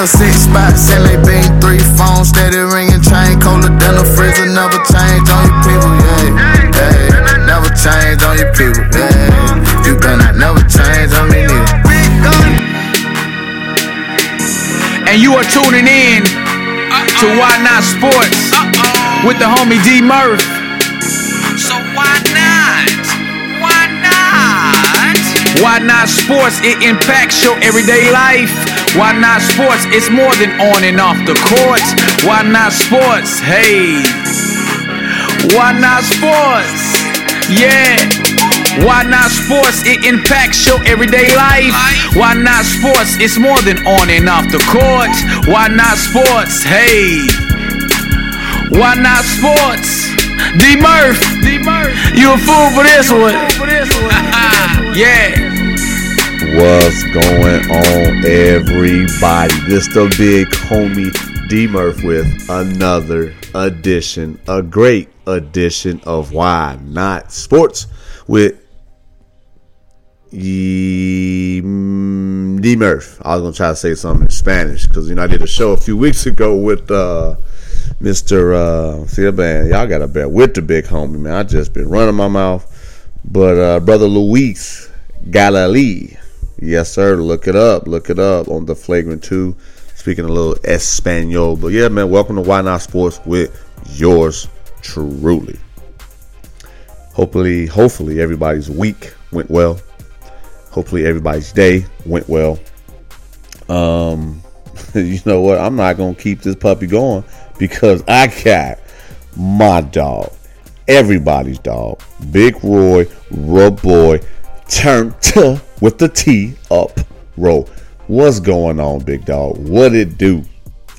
Okay, little six spots and they been three phones, steady ringing, chain colder than a freezer. Never change on your people, yeah. yeah. Never change on your people, yeah. You better never change on me, neither. And you are tuning in to Why Not Sports with the homie D Murph. So why not? Why not? Why Not Sports? It impacts your everyday life. Why Not Sports? It's more than on and off the court. Why Not Sports? Hey. Why Not Sports? Yeah. Why not sports? It impacts your everyday life. Why not sports? It's more than on and off the court. Why not sports? Hey. Why not sports? D Murph. D Murph. You a fool for this one. yeah. What's going on, everybody? This the big homie D Murph with another edition, a great edition of Why Not Sports with D Murph. I was gonna try to say something in Spanish because you know I did a show a few weeks ago with uh, Mr. Uh, band. Y'all got to bear with the big homie, man. I just been running my mouth, but uh, brother Luis Galilee, yes sir. Look it up, look it up on the Flagrant Two. Speaking a little Espanol, but yeah, man. Welcome to Why Not Sports with yours truly. Hopefully, hopefully everybody's week went well. Hopefully everybody's day went well. Um, you know what? I'm not gonna keep this puppy going because I got my dog, everybody's dog, Big Roy, Rub Boy, turned to with the T up roll. What's going on, big dog? What it do?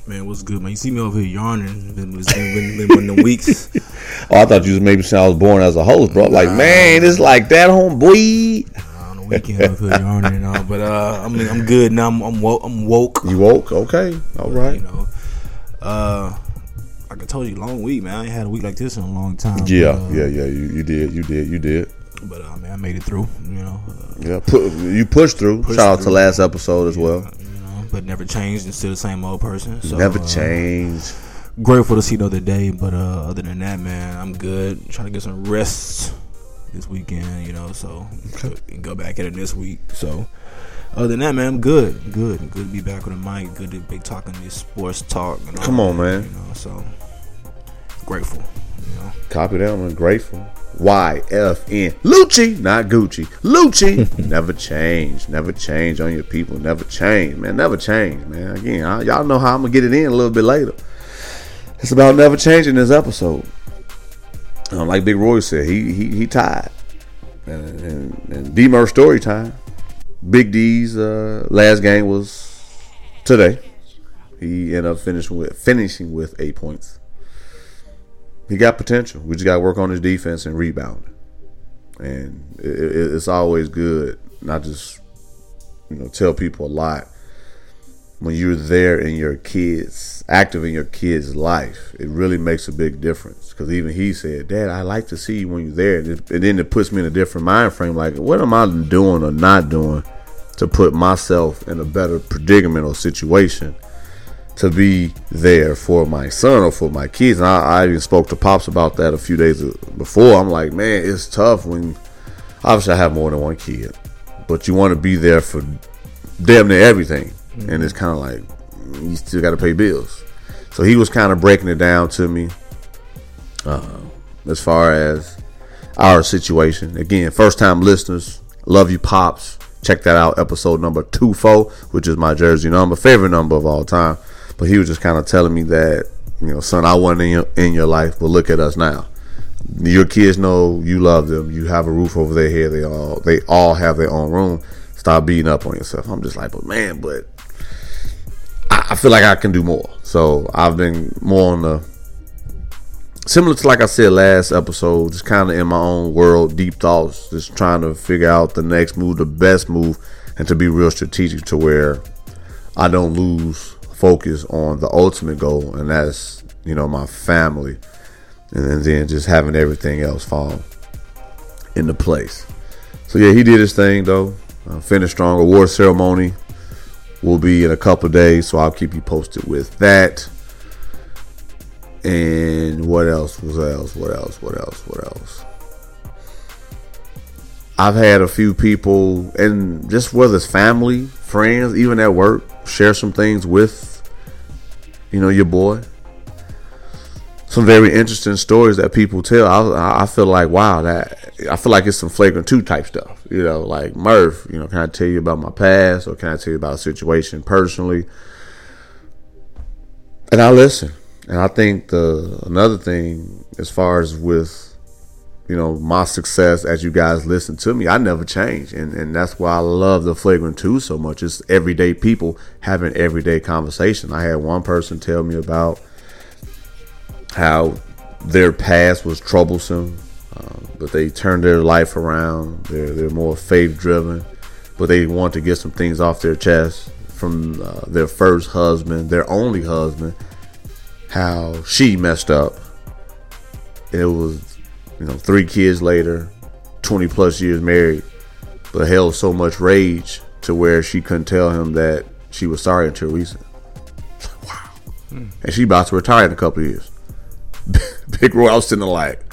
Man, what's good, man? You see me over here yarning. Been, been, been, one weeks. Oh, I thought you was maybe saying I was born as a host, bro. Like, man, it's like that, homeboy. on the weekend over here yarning and all, but uh, I'm I'm good now. I'm I'm woke. I'm woke. You woke? Okay, all right. You know, uh, like I told you, long week, man. I ain't had a week like this in a long time. Yeah, but, uh, yeah, yeah. You, you did, you did, you did. But uh, man, I made it through. You know, uh, Yeah, pu- you pushed through. Pushed Shout out to last episode as well. you know, but never changed and still the same old person. So, Never uh, changed. Grateful to see another day, but uh, other than that, man, I'm good. Trying to get some rest this weekend, you know, so and go back at it this week. So other than that, man, I'm good. Good. Good to be back with a mic. Good to be talking this sports talk. And all Come on, that, man. You know, so grateful. You know, Copy that one. Grateful. Y F N. Lucci, not Gucci. Lucci. never change. Never change on your people. Never change, man. Never change, man. Again, I, y'all know how I'm gonna get it in a little bit later. It's about never changing this episode. Um, like Big Roy said, he he he tied. And, and, and D Murph story time. Big D's uh, last game was today. He ended up finishing with finishing with eight points. He got potential. We just got to work on his defense and rebounding. And it, it, it's always good, not just you know tell people a lot when you're there in your kids, active in your kids' life. It really makes a big difference. Because even he said, "Dad, I like to see you when you're there," and, it, and then it puts me in a different mind frame. Like, what am I doing or not doing to put myself in a better predicament or situation? To be there for my son or for my kids. And I, I even spoke to Pops about that a few days before. I'm like, man, it's tough when obviously I have more than one kid, but you want to be there for damn near everything. And it's kind of like you still got to pay bills. So he was kind of breaking it down to me uh, as far as our situation. Again, first time listeners, love you, Pops. Check that out, episode number two four, which is my jersey number, favorite number of all time. But he was just kind of telling me that, you know, son, I wasn't in your in your life, but look at us now. Your kids know you love them. You have a roof over their head. They all they all have their own room. Stop beating up on yourself. I'm just like, but man, but I, I feel like I can do more. So I've been more on the similar to like I said last episode, just kind of in my own world, deep thoughts, just trying to figure out the next move, the best move, and to be real strategic to where I don't lose focus on the ultimate goal, and that's you know my family, and then just having everything else fall into place. So yeah, he did his thing though. Uh, finished strong. Award ceremony will be in a couple days, so I'll keep you posted with that. And what else? What else? What else? What else? What else? I've had a few people, and just whether it's family, friends, even at work, share some things with, you know, your boy. Some very interesting stories that people tell. I, I feel like, wow, that I feel like it's some flagrant two type stuff. You know, like Murph, you know, can I tell you about my past, or can I tell you about a situation personally? And I listen. And I think the another thing, as far as with you know, my success as you guys listen to me, I never change. And and that's why I love the flagrant two so much. It's everyday people having everyday conversation. I had one person tell me about how their past was troublesome, um, but they turned their life around. They're they're more faith driven, but they want to get some things off their chest from uh, their first husband, their only husband. How she messed up. It was you know, three kids later, 20 plus years married, but held so much rage to where she couldn't tell him that she was sorry until recent. wow. Hmm. And she about to retire in a couple years. Big Roy, I was sitting there like,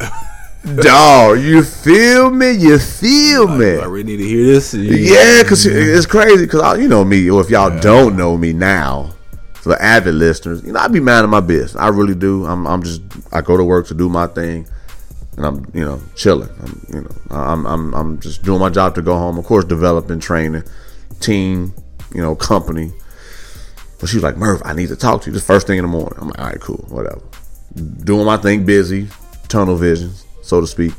dog, you feel me? You feel me? I really need to hear this. Yeah, because it's crazy. Because you know me, or if y'all yeah. don't know me now, for the avid listeners, you know, I be mad at my business. I really do. I'm, I'm just, I go to work to do my thing, and I'm, you know, chilling. I'm, you know, I'm, I'm, I'm just doing my job to go home. Of course, developing, training, team, you know, company. But she's like, Murph, I need to talk to you. This first thing in the morning. I'm like, all right, cool, whatever. Doing my thing, busy, tunnel vision, so to speak.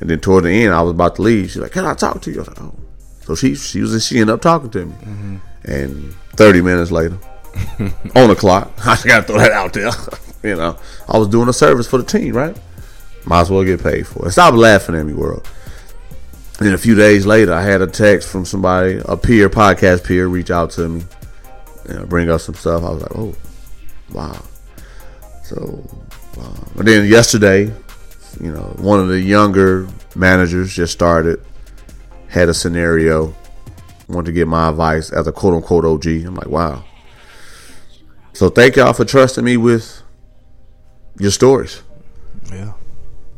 And then toward the end, I was about to leave. She's like, "Can I talk to you?" I was like, "Oh." So she she was she ended up talking to me. Mm-hmm. And 30 minutes later, on the clock. I just gotta throw that out there. you know, I was doing a service for the team, right? Might as well get paid for it. Stop laughing at me, world. And then a few days later, I had a text from somebody, a peer, podcast peer, reach out to me, and bring up some stuff. I was like, oh, wow. So, wow. But then yesterday, you know, one of the younger managers just started, had a scenario, wanted to get my advice as a quote unquote OG. I'm like, wow. So thank y'all for trusting me with your stories. Yeah.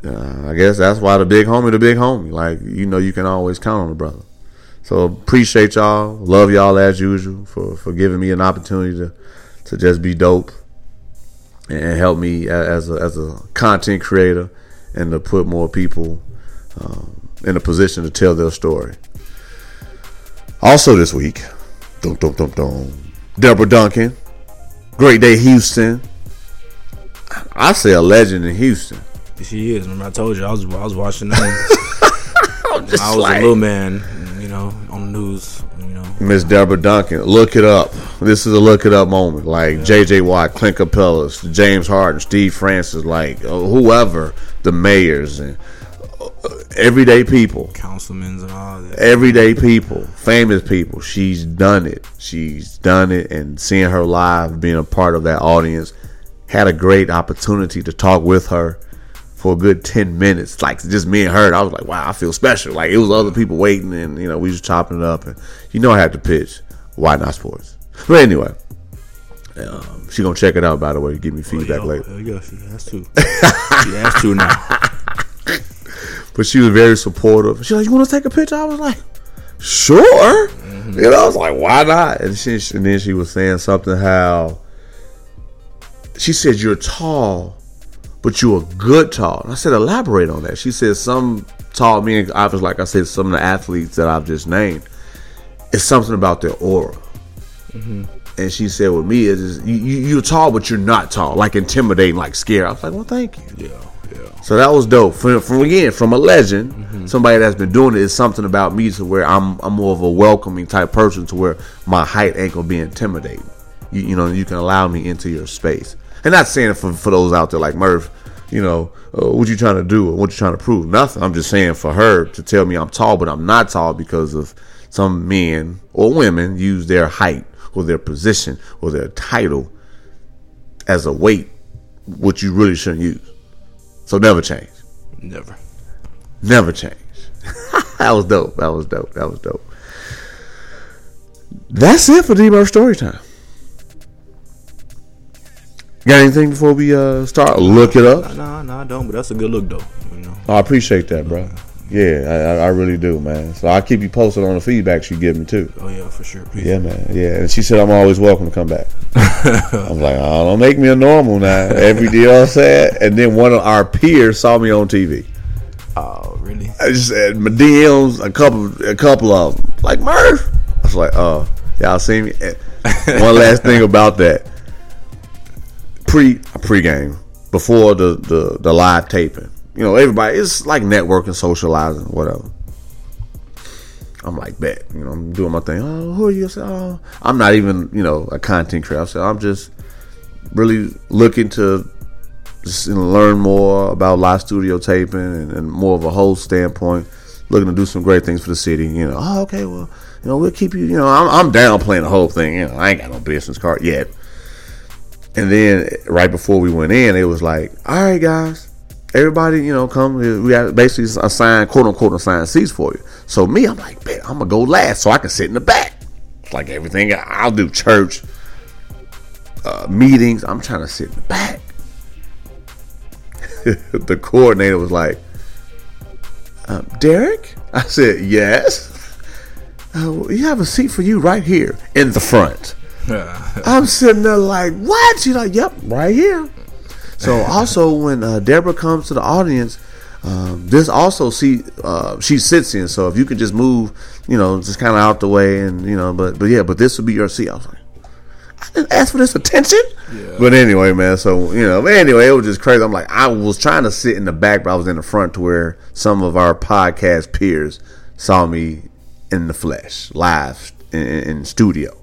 Uh, I guess that's why the big homie, the big homie. Like you know, you can always count on a brother. So appreciate y'all, love y'all as usual for for giving me an opportunity to to just be dope and help me as a, as a content creator and to put more people um, in a position to tell their story. Also this week, dum dum dum dum, Deborah Duncan Great Day Houston. I say a legend in Houston. She is. Remember, I told you I was I was watching that. I was like, a little man, you know, on the news. You know, Miss Deborah Duncan. Look it up. This is a look it up moment. Like yeah. J.J. Watt, Clint Capela, James Harden, Steve Francis, like uh, whoever, the mayors and everyday people, councilmen and all that. Everyday people, famous people. She's done it. She's done it, and seeing her live, being a part of that audience, had a great opportunity to talk with her for a good ten minutes, like just me and her. And I was like, wow, I feel special. Like it was other people waiting, and you know we was chopping it up, and you know I had to pitch. Why not sports? But anyway. Um, she gonna check it out. By the way, give me feedback oh, later. Yeah, she has to. she has to now. But she was very supportive. She's like, "You want to take a picture?" I was like, "Sure." Mm-hmm. You know, I was like, "Why not?" And she, and then she was saying something how she said, "You're tall, but you're a good tall." And I said, "Elaborate on that." She said, "Some tall men, I was like I said, some of the athletes that I've just named, it's something about their aura." Mm-hmm. And she said, "With me, it's you, you, are tall, but you're not tall, like intimidating, like scary." I was like, "Well, thank you." Yeah. So that was dope. From, from again, from a legend, mm-hmm. somebody that's been doing it is something about me to where I'm I'm more of a welcoming type person to where my height ain't gonna be intimidating. You, you know, you can allow me into your space. And not saying for, for those out there like Murph, you know, uh, what you trying to do or what you trying to prove? Nothing. I'm just saying for her to tell me I'm tall, but I'm not tall because of some men or women use their height or their position or their title as a weight, which you really shouldn't use. So never change. Never. Never change. that was dope. That was dope. That was dope. That's it for D-Murph story time. Got anything before we uh, start? Look it up. Nah, nah, I don't. But that's a good look though. You know. I appreciate that, bro. Yeah, I, I- really do, man. So I'll keep you posted on the feedback she give me too. Oh yeah, for sure. Please. Yeah, man. Yeah, and she said I'm always welcome to come back. I'm like, oh, don't make me a normal now. Every deal I said, and then one of our peers saw me on TV. Oh really? I just said my DMs, a couple, a couple of them, like Murph. I was like, oh, y'all see me. One last thing about that, pre pregame before the the the live taping. You know, everybody it's like networking, socializing, whatever. I'm like, bet. You know, I'm doing my thing. Oh, who are you? I said, oh, I'm not even, you know, a content creator. I said, I'm just really looking to learn more about live studio taping and, and more of a whole standpoint. Looking to do some great things for the city. You know, oh, okay, well, you know, we'll keep you. You know, I'm, I'm down playing the whole thing. You know, I ain't got no business card yet. And then right before we went in, it was like, all right, guys, everybody, you know, come. We got basically assigned, quote unquote, assigned seats for you. So me, I'm like, I'm gonna go last so I can sit in the back. It's like everything I'll do, church, uh, meetings. I'm trying to sit in the back. the coordinator was like, um, Derek? I said, yes. Uh, we have a seat for you right here in the front. I'm sitting there like, what? She's like, yep, right here. So also when uh, Deborah comes to the audience, um, this also see uh, she sits in. So if you could just move, you know, just kind of out the way, and you know, but but yeah, but this would be your seat. I was like, I didn't ask for this attention. But anyway, man. So you know, but anyway, it was just crazy. I'm like, I was trying to sit in the back, but I was in the front to where some of our podcast peers saw me in the flesh, live in, in studio.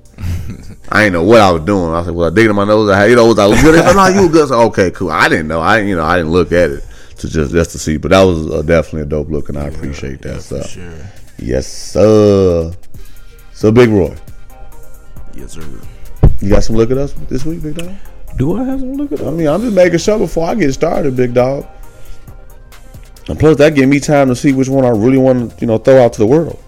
I didn't know what I was doing. I was like, "Well, I digging in my nose. I, you know, was I good?" They said, "No, you were good." I said, okay, cool. I didn't know. I, you know, I didn't look at it to just just to see. But that was uh, definitely a dope look, and I appreciate that So, Sure. Yes, sir. So, Big Roy, Yes, sir. you got some look at us this week, Big Dog? Do I have some look at I mean, I'm just making sure before I get started, Big Dog. And plus, that give me time to see which one I really want to, you know, throw out to the world.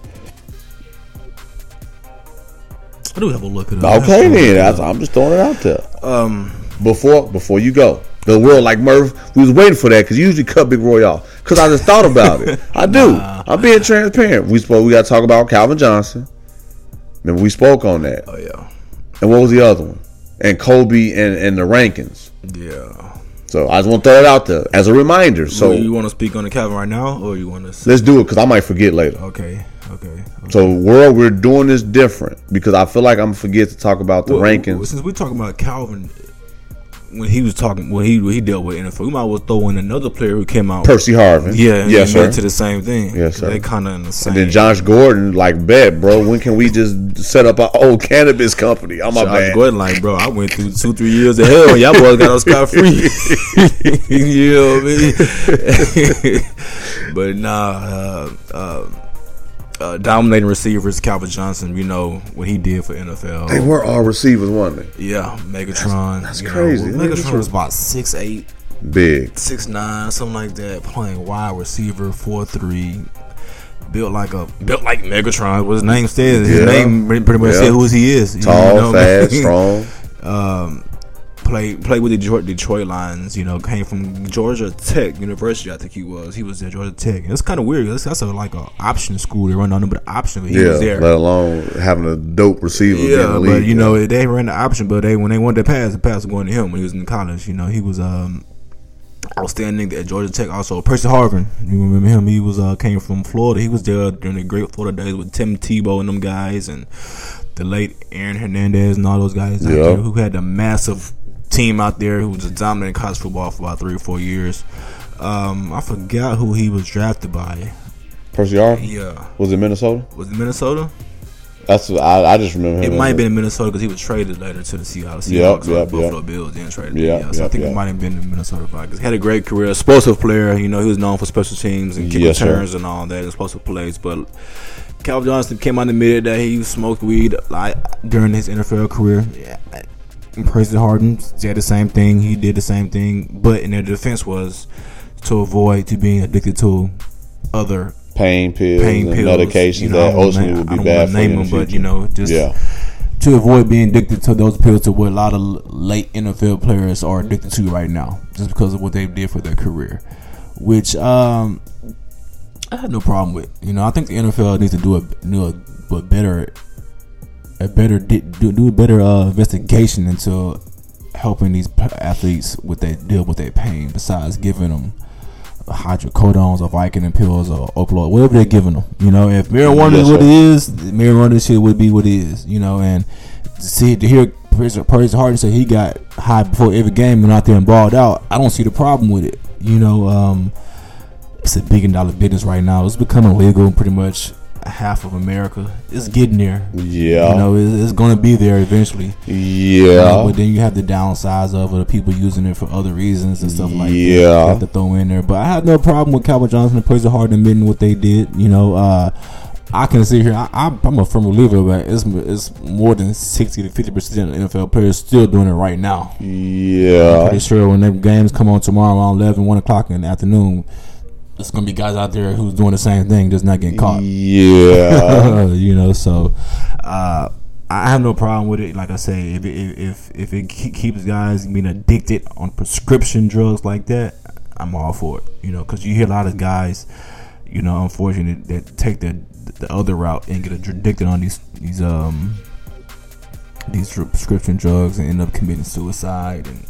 I do have a look at it. Okay, then. That's, I'm just throwing it out there. Um, before before you go. The world like Murph, we was waiting for that because you usually cut Big Roy off. Because I just thought about it. I do. I'm being transparent. We spoke. We got to talk about Calvin Johnson. Remember we spoke on that. oh yeah, And what was the other one? And Kobe and, and the rankings. yeah. So I just want to throw it out there as a reminder. So So you want to speak on the Calvin right now, or you want to? let's do it because I might forget later. Okay, okay. okay. So world, we're doing this different because I feel like I'm forget to talk about the Well, rankings. Since we're talking about Calvin, when he was talking, when he when he dealt with NFL, we might as well throw in another player who came out. Percy Harvin. yeah, Yes, sir. To the same thing. Yes, sir. They kind of in the same. And then Josh Gordon, like, bet, bro, when can we just set up our old cannabis company? I'm Josh bad. Gordon, like, bro, I went through two, three years of hell. Y'all boys got on scot free. you know what I mean? but nah, uh, uh, uh, dominating receivers, Calvin Johnson. You know what he did for NFL. They were all receivers, weren't they? yeah, Megatron. that's you know, crazy. Megatron Megatron- was about six eight, Big. six nine, something like that, playing wide receiver, four three. Built like a built like Megatron. What his name says. His Yeah. name pretty much Yeah. said who he is. you Tall, know? fast, strong. um, played played with the Detroit, Detroit Lions. You know, came from Georgia Tech University. I think he was. He was at Georgia Tech. And it's kind of weird. That's, that's a, like an option school. They run on them, but option. But he Yeah, was there. let alone having a dope receiver. in yeah, the but league. you know they ran the option, but they when they wanted to pass, the pass was going to him when he was in college. You know, he was um outstanding at Georgia Tech. Also, Percy Harvin, you remember him? He was uh came from Florida. He was there during the great Florida days with Tim Tebow and them guys, and the late Aaron Hernandez and all those guys Yeah. who had a massive team out there who was dominating college football for about three or four years. Um, I forgot who he was drafted by. Percy Harvin Yeah, was it Minnesota? was it Minnesota? That's I, I just remember. It might have been in Minnesota because he was traded later to the Seahawks. Yep, Seahawks yep, Buffalo yep. Bills then traded. Yep, Yeah, so I think yep. it might have been the Minnesota Vikings. He had a great career, explosive player. You know, he was known for special teams and kick Yes, sir. returns and all that, explosive plays. But Calvin Johnson came out and admitted that he smoked weed like during his NFL career. Yeah. And Percy Harden said the same thing. He did the same thing, but in their defense was to avoid to being addicted to other pain pills pain and pills, medications you know, that ultimately name- would I be don't bad for name them, but you know, just yeah, to avoid being addicted to those pills to what a lot of late NFL players are addicted to right now, just because of what they did for their career, which um, I had no problem with. You know, I think the NFL needs to do a do a, a better a better do, do a better uh, investigation into helping these athletes with their deal with their pain. Besides giving them hydrocodones or Vicodin pills or opioid, whatever they're giving them. You know, if marijuana Yes, is what it is, marijuana shit would be what it is. You know, and to see to hear Percy Harden say he got high before every game and out there and balled out, I don't see the problem with it. You know, um, it's a billion dollar business right now. It's becoming legal pretty much half of America. It's getting there. yeah, You know, it's, it's going to be there eventually. yeah. But then you have the downsides of the people using it for other reasons and stuff like that. Yeah. Have to throw in there. But I have no problem with Calvin Johnson and Percy Harden admitting what they did. You know, uh, I can sit here. I, I'm, I'm a firm believer, but it's it's more than sixty to fifty percent of NFL players still doing it right now. Yeah, I'm yeah, pretty sure when the games come on tomorrow around 11, 1 o'clock in the afternoon, there's gonna be guys out there who's doing the same thing, just not getting caught. yeah. you know, so uh, I have no problem with it. Like I say, if it, if if it keeps guys being addicted on prescription drugs like that, I'm all for it. You know, because you hear a lot of guys, you know, unfortunately, that take the the other route and get addicted on these these um these prescription drugs and end up committing suicide and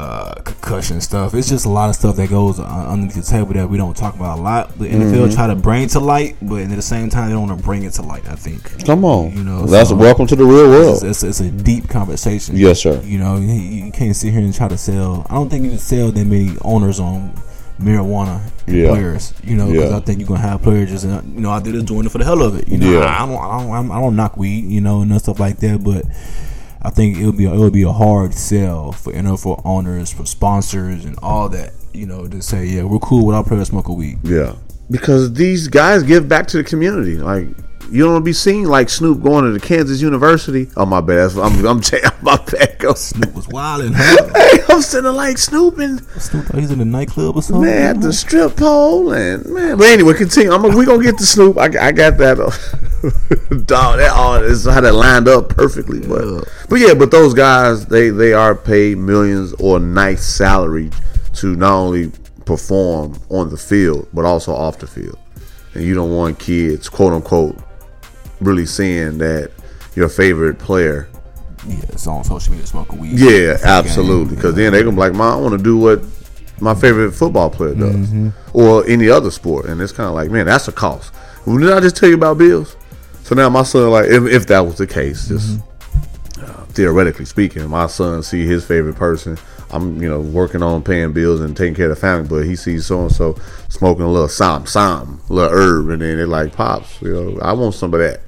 uh, concussion stuff. It's just a lot of stuff that goes underneath the table that we don't talk about a lot. The NFL try to bring to light, but at the same time, they don't want to bring it to light. I think. Come on, You know, that's so- welcome to the real world. it's, it's a deep conversation. Yes, sir. You know, you, you can't sit here and try to sell. I don't think you can sell that many owners on marijuana and Yeah. players. You know, because Yeah. I think you're gonna have players just uh, you know out there just doing it for the hell of it. You know, Yeah. I, I don't, I don't, I don't knock weed. You know, and stuff like that, but. I think it would be a, it would be a hard sell for NFL owners, for sponsors, and all that. You know, to say, yeah, we're cool with our players smoking weed. Yeah, because these guys give back to the community. Like you don't be seen like Snoop going to the Kansas University. Oh my bad, I'm I'm my bad. Go Snoop was wilding. Huh? Hey, I'm sitting like snooping, Snoop, thought he's in the nightclub or something. man, at the strip pole, and man. But anyway, continue. I'm we gonna get to Snoop. I, I got that. Uh, dog, that all is how that lined up perfectly. But but yeah, but those guys they they are paid millions or nice salary to not only perform on the field but also off the field. And you don't want kids, quote unquote, really seeing that your favorite player Yeah, it's on social media smoking weed. yeah, absolutely. Because then they're gonna be like, "Man, I want to do what my favorite football player does, Mm-hmm. or any other sport." And it's kind of like, man, that's a cost. Well, did I just tell you about bills? So now my son, like, if, if that was the case, just Mm-hmm. uh, theoretically speaking, my son see his favorite person. I'm, you know, working on paying bills and taking care of the family, but he sees so and so smoking a little som som, a little herb, and then they're like, "Pops, you know, I want some of that."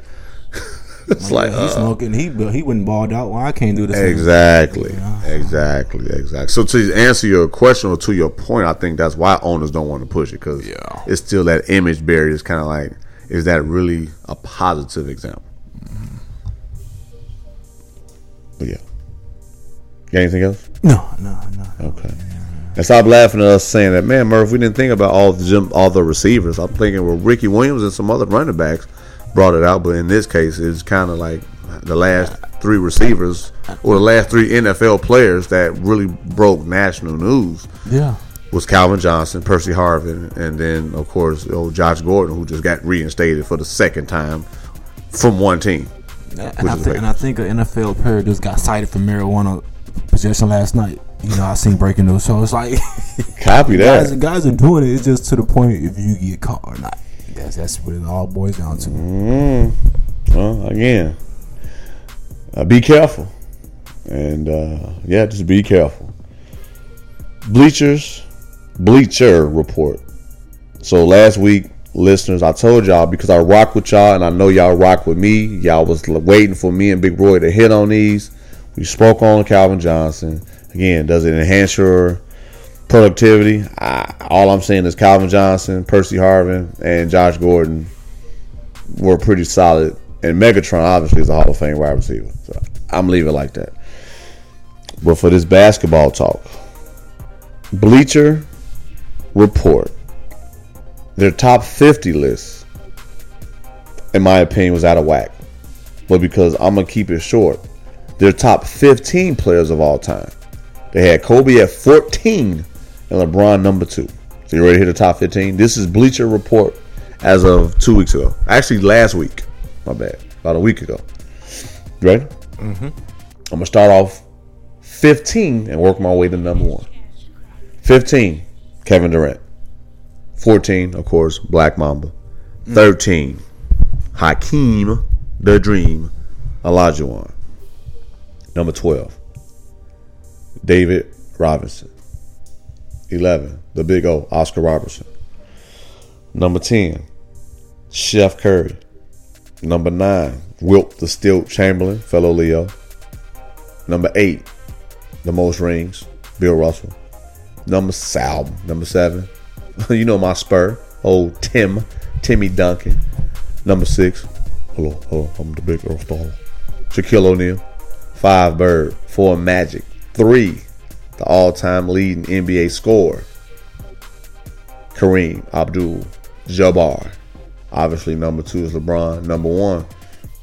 It's like, he's uh, smoking. He he wouldn't balled out. Well, I can't do this. Exactly. Exactly. Exactly. So to answer your question or to your point, I think that's why owners don't want to push it because Yeah. it's still that image barrier. It's kind of like, is that really a positive example? But yeah. Got anything else? No, no, no. Okay. And stop laughing at us saying that, man, Murph. We didn't think about all the gym, all the receivers. I'm thinking, with Ricky Williams and some other running backs brought it out, but in this case, it's kind of like the last three receivers or the last three NFL players that really broke national news Yeah. was Calvin Johnson, Percy Harvin, and then of course old Josh Gordon, who just got reinstated for the second time from one team. And I, think, and I think an NFL player just got cited for marijuana possession last night. You know, I seen breaking news, so it's like Copy that. guys, that. guys are doing it. It's just to the point if you get caught or not. That's that's what it all boils down to. Mm. Well, again, uh, be careful, and uh, yeah, just be careful. Bleachers, Bleacher report. So last week, listeners, I told y'all because I rock with y'all, and I know y'all rock with me. Y'all was waiting for me and Big Roy to hit on these. We spoke on Calvin Johnson. Again, does it enhance your productivity? I, all I'm saying is Calvin Johnson, Percy Harvin, and Josh Gordon were pretty solid. And Megatron obviously is a Hall of Fame wide receiver. So I'm leaving it like that. But for this basketball talk, Bleacher report Their top 50 list, in my opinion, was out of whack. But because I'm going to keep it short, their top 15 players of all time. They had Kobe at 14 and LeBron number two. So you ready to hit the top 15? This is Bleacher Report as of two weeks ago. Actually, last week. My bad. About a week ago. You ready? Mm-hmm. I'm going to start off 15 and work my way to number one. 15, Kevin Durant. 14, of course, Black Mamba. 13, Hakeem the Dream Olajuwon. Number 12, David Robinson. 11, the Big O, Oscar Robertson. Number 10, Chef Curry. Number 9, Wilt the Stilt Chamberlain, fellow Leo. Number 8, the most rings, Bill Russell. Number seven, number seven, you know my spur, old Tim, Timmy Duncan. Number six, hello, hello, I'm the big Earl Star. Shaquille O'Neal. Five Bird. Four Magic. Three, the all-time leading NBA scorer, Kareem Abdul Jabbar. Obviously, number two is LeBron. Number one,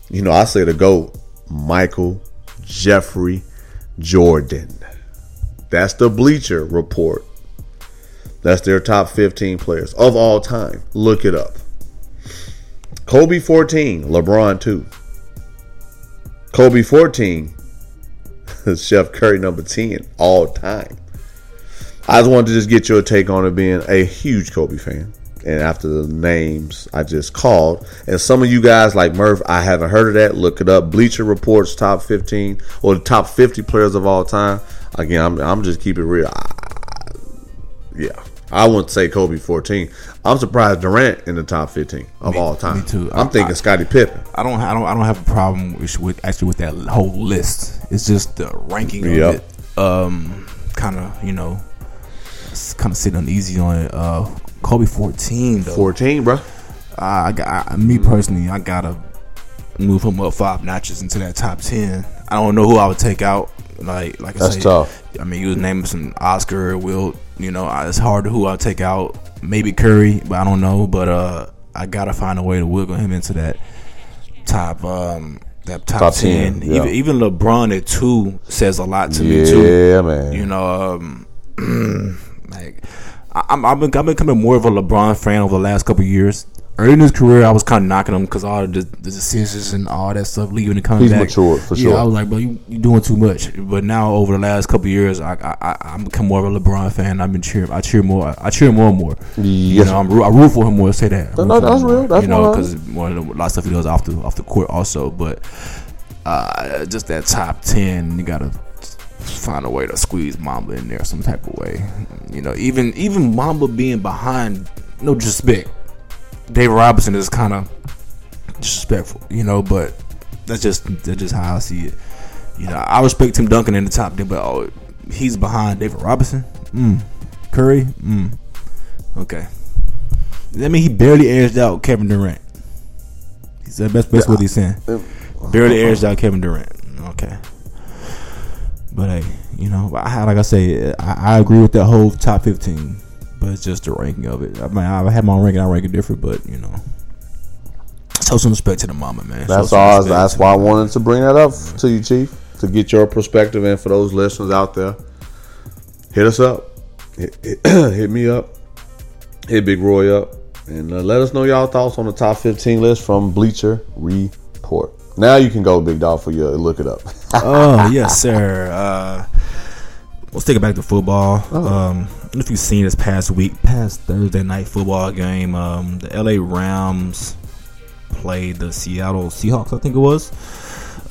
you know, I say the GOAT, Michael Jeffrey Jordan. That's the Bleacher Report. That's their top 15 players of all time. Look it up. Kobe 14, LeBron 2. Kobe 14, Chef Curry number 10, all time. I just wanted to just get your take on it being a huge Kobe fan. And after the names I just called, and some of you guys like Murph, I haven't heard of that. Look it up. Bleacher Reports top 15 or the top 50 players of all time. Again, I'm, I'm just keeping real. I, yeah, I wouldn't say Kobe 14. I'm surprised Durant in the top 15 of all time. me too. I'm I- thinking I- Scottie Pippen. I don't, I don't, I don't have a problem with, with actually with that whole list. It's just the ranking Yep. of it. Um, kind of, you know, kind of sitting uneasy on it. Uh, Kobe fourteen though. 14, bro. I, I got I, me personally, I gotta move him up five notches into that top ten. I don't know who I would take out. Like, like I That's say, tough. I mean, you was naming some Oscar, Will. You know, it's hard to who I'll take out. Maybe Curry, but I don't know. But uh, I gotta find a way to wiggle him into that top, um, that top, Top 10. 10, yeah. Even even LeBron at two says a lot to me too. Yeah, man. You know, um, like I, I'm I've been, I've been becoming more of a LeBron fan over the last couple of years. Early in his career, I was kind of knocking him because all the, the decisions and all that stuff, leaving and coming He's back. matured, for yeah, sure. I was like, bro, you you doing too much. But now over the last couple of years, I I I'm become more of a LeBron fan. I've been cheering. I cheer more. I cheer more and more. You Yes, know, I'm, I root for him more. Say that. No, for that's real. That's you know, because one of the a lot of stuff he does off the off the court also. But uh, just that top ten, you gotta find a way to squeeze Mamba in there some type of way. You know, even even Mamba being behind, no disrespect. David Robinson is kind of disrespectful, you know, but that's just that's just how I see it. You know, I respect Tim Duncan in the top ten, but oh, he's behind David Robinson. Mm. Curry. Mm. Okay. That mean he barely edged out Kevin Durant. He said best best what he's saying. Barely edged out Kevin Durant. Okay. But hey, you know, I, like I say, I, I agree with that whole top fifteen, but it's just the ranking of it. I mean, I had my own ranking, I rank it different, but you know, show some respect to the Mamba, man. That's all. That's why I wanted to bring that up to you, Chief, to get your perspective and for those listeners out there, hit us up, hit, hit, hit me up, hit Big Roy up, and uh, let us know y'all thoughts on the top 15 list from Bleacher Report. Now you can go, Big Dog, for your look it up. oh yes, sir. Uh, let's take it back to football. Oh. Um, don't know if you've seen this past week, past Thursday night football game. Um, the LA Rams played the Seattle Seahawks. I think it was.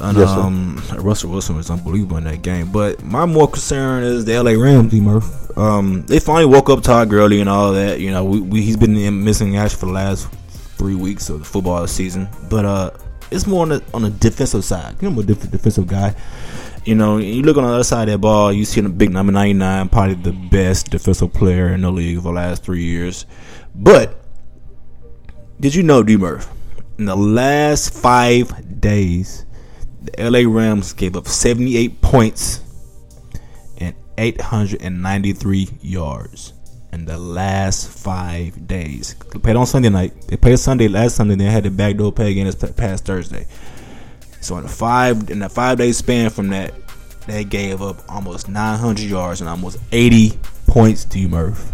And, Yes, um, Russell Wilson was unbelievable in that game. But my more concern is the LA Rams, D Murph. Um, they finally woke up Todd Gurley and all that. You know, we, we, he's been in missing action for the last three weeks of the football season. But uh, it's more on the on the defensive side. You know, I'm a diff- defensive guy. You know, you look on the other side of that ball, you see the big number 99, probably the best defensive player in the league for the last three years. But did you know, D Murph, in the last five days, the LA Rams gave up 78 points and 893 yards. in the last five days. They played on Sunday night. They played Sunday last Sunday. They had the backdoor pay again this past Thursday. So in the five in the five day span from that, they gave up almost 900 yards and almost 80 points to Murph.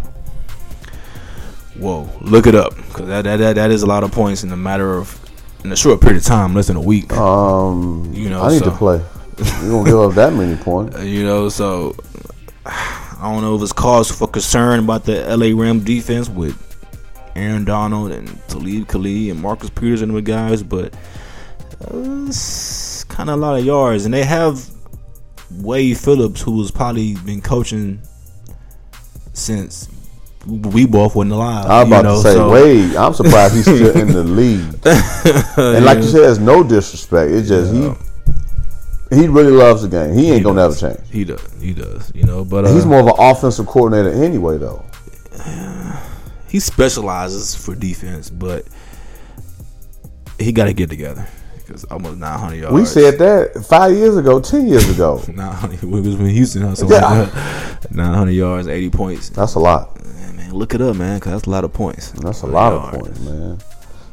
Whoa, look it up because that, that, that, that is a lot of points in a matter of in a short period of time, less than a week. Um, You know, I need so- to play. You don't give up that many points. Uh, You know, so I don't know if it's cause for concern about the LA Rams defense with Aaron Donald and Talib Khalid and Marcus Peters and the guys, but kind of a lot of yards, and they have Wade Phillips, who has probably been coaching since we both wasn't alive. I was you about know, to say, so- wait, I'm surprised he's still in the league. And like you said, it's no disrespect. It's just he he really loves the game. He ain't gonna does. never change. He does, he does, you know. But uh, He's more of an offensive coordinator anyway, though. he specializes for defense, but he got to get together because almost 900 yards. We said that five years ago, ten years ago. 900. We was in Houston, so Yeah. 900 yards, 80 points. That's a lot. Man, man, look it up, man, because that's a lot of points. That's a lot of points, man.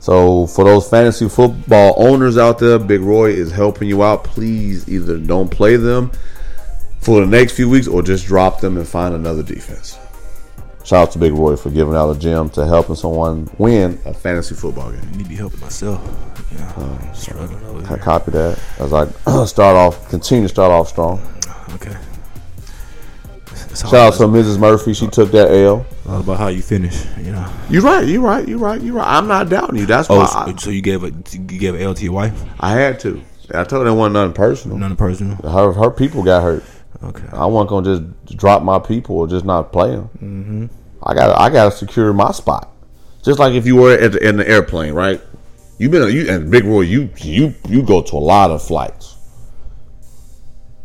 So for those fantasy football owners out there, Big Roy is helping you out. Please either don't play them for the next few weeks or just drop them and find another defense. Shout out to Big Roy for giving out a gem to helping someone win a fantasy football game. I need to be helping myself. Yeah, I'm struggling I here. copy that as I start off, continue to start off strong. Okay. It's Shout out to Mrs. Murphy. She took that L. all about how you finish, you know. You're right. You're right. You're right. You're right. I'm not doubting you. That's Oh, why so, I, so you gave a you gave an L to your wife? I had to. I told her it wasn't nothing personal. None personal. Her her people got hurt. Okay. I wasn't gonna just drop my people or just not play them. Mm-hmm. I got I got to secure my spot. Just like if you were at the, in the airplane, right? You've been you and Big Roy. You you you go to a lot of flights.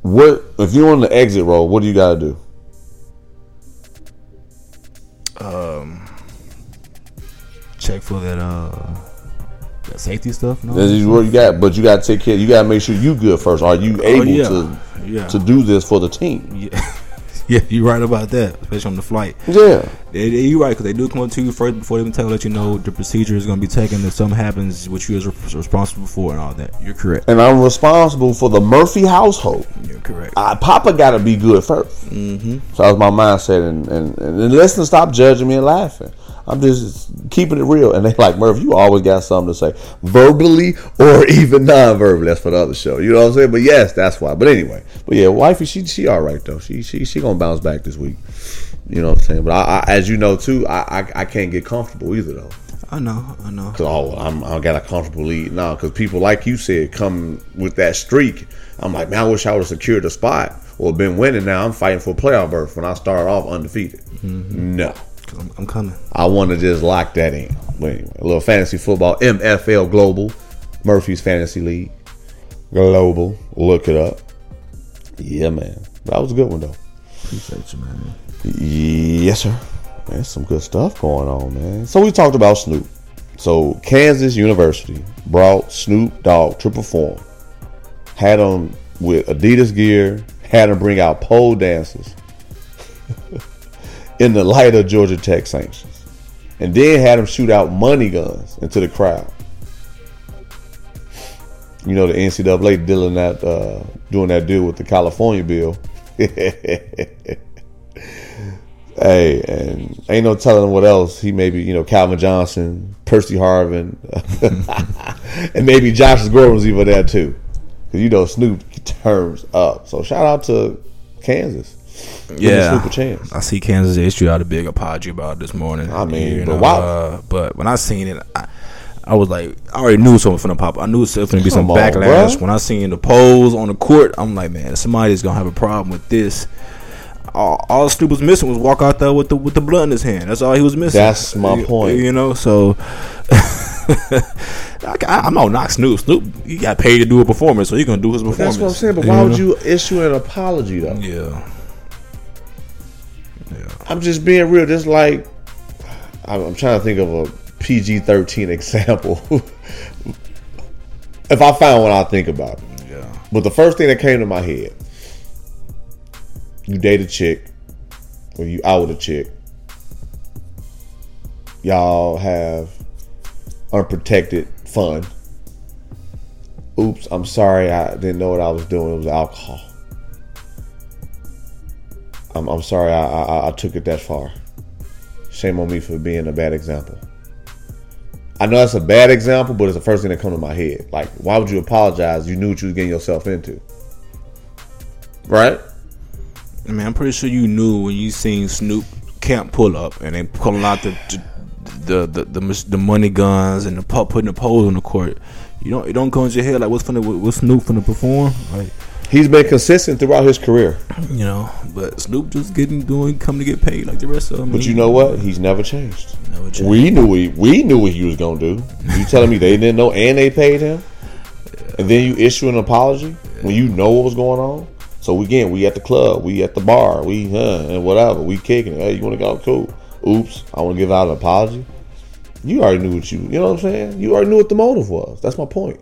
What if you're on the exit row? What do you got to do? Um, Check for that uh that safety stuff. No? This is what you got, but you got to take care. You got to make sure you good first. Are you able Oh, yeah. to Yeah. to do this for the team? Yeah, yeah, you're right about that, especially on the flight. Yeah. They, they, you're right because they do come up to you first before they even tell let you know the procedure is going to be taken. If something happens, which you is re- responsible for, and all that. You're correct. And I'm responsible for the Murphy household. You're correct. I, Papa got to be good 1st Mm-hmm. So that was my mindset. And, and, and, and listen, stop judging me and laughing. I'm just keeping it real. And they like, Murph, you always got something to say, verbally or even non-verbally. That's for the other show. You know what I'm saying? But yes, that's why. But anyway, but yeah, wifey, she she all right though. She she she gonna bounce back this week. You know what I'm saying? But I, I as you know too, I, I I can't get comfortable either though. I know, I know. Cause oh, I'm I got a comfortable lead now. Because people like you said come with that streak. I'm like, man, I wish I would have secured a spot or been winning. Now I'm fighting for a playoff berth when I started off undefeated. Mm-hmm. No, 'Cause I'm, I'm coming. I want to just lock that in. But anyway, a little fantasy football, MFL Global, Murphy's Fantasy League, Global. Look it up. Yeah, man, that was a good one though. Appreciate you, man. Yes, sir. Man, some good stuff going on, man. So we talked about Snoop. So Kansas University brought Snoop Dogg to perform. Had him with Adidas gear. Had him bring out pole dancers in the light of Georgia Tech sanctions, and then had them shoot out money guns into the crowd. You know the NCAA dealing that uh, doing that deal with the California bill. Hey, and ain't no telling what else. He maybe, you know, Calvin Johnson, Percy Harvin, and maybe Josh Gordon was even there too. Because, you know, Snoop turns up. So shout out to Kansas. Giving Yeah, Snoop a chance. I see Kansas issued out a big apology about this morning. I mean, you but know, wow. uh, but when I seen it, I, I was like, I already knew something from the pop. I knew it was going to be some on, backlash. bruh. When I seen the polls on the court, I'm like, man, somebody's gonna have a problem with this. All, all Snoop was missing was walk out there with the with the blood in his hand. That's all he was missing. That's my You- point. You know, so. I, I'm not knock Snoop. Snoop, he got paid to do a performance, so he's gonna do his performance. That's what I'm saying. But why know? would you issue an apology, though? Yeah, I'm just being real. Just like, I'm, I'm trying to think of a PG 13 example. if I find one, I'll think about it. yeah. But the first thing that came to my head, you date a chick, or you out with a chick, y'all have unprotected fun. Oops, I'm sorry. I didn't know what I was doing. It was alcohol. I'm, I'm sorry. I, I I took it that far. Shame on me for being a bad example. I know that's a bad example, but it's the first thing that comes to my head. Like, why would you apologize? You knew what you was getting yourself into, right? I mean, I'm pretty sure you knew when you seen Snoop Camp pull up and they pulling out the the the the, the, the money guns and the pu- putting the poles on the court. You don't it don't go into your head like what's finna what's Snoop finna perform like He's been consistent throughout his career, you know. But Snoop just getting doing coming to get paid like the rest of them. but you know what? He's never changed. Never changed. We knew he, we knew what he was gonna do. You telling me they didn't know and they paid him, and then you issue an apology when you know what was going on. So again, we at the club, we at the bar, we huh, and whatever, we kicking it. Hey, you want to go? Cool. Oops, I want to give out an apology. You already knew what you, you know what I'm saying? You already knew what the motive was. That's my point.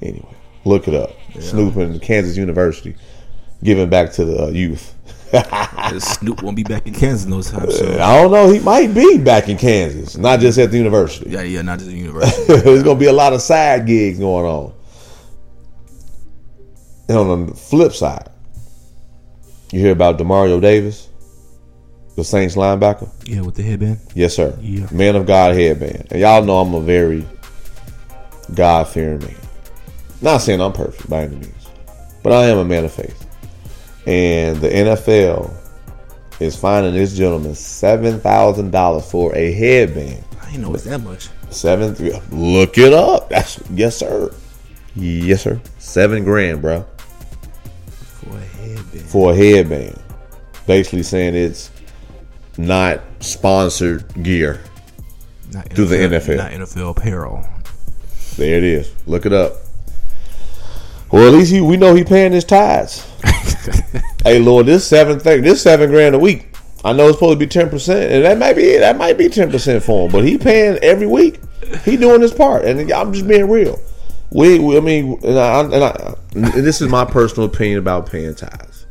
Anyway, look it up. Snoop and Kansas University, giving back to the uh, youth. Snoop won't be back in Kansas no time soon. I don't know. He might be back in Kansas, not just at the university. Yeah, yeah, not just the university. There's gonna be a lot of side gigs going on. And on the flip side, you hear about Demario Davis, the Saints linebacker. yeah, with the headband. Yes, sir. Yeah. Man of God headband. And y'all know I'm a very God fearing man. Not saying I'm perfect by any means, but I am a man of faith. And the NFL is finding this gentleman seven thousand dollars for a headband. I didn't know it's that much. Seven. Look it up. That's yes, sir. Yes, sir. Seven grand, bro, For a headband. for a headband. Basically saying it's not sponsored gear. Not Through the NFL. Not NFL apparel. There it is. Look it up. Well, at least he, we know he paying his tithes. hey, Lord, this seven thing, this seven grand a week. I know it's supposed to be ten percent, and that might be it. that might be ten percent for him, but he paying every week. He doing his part, and I'm just being real. We, we I mean, and, I, and, I, and this is my personal opinion about paying tithes.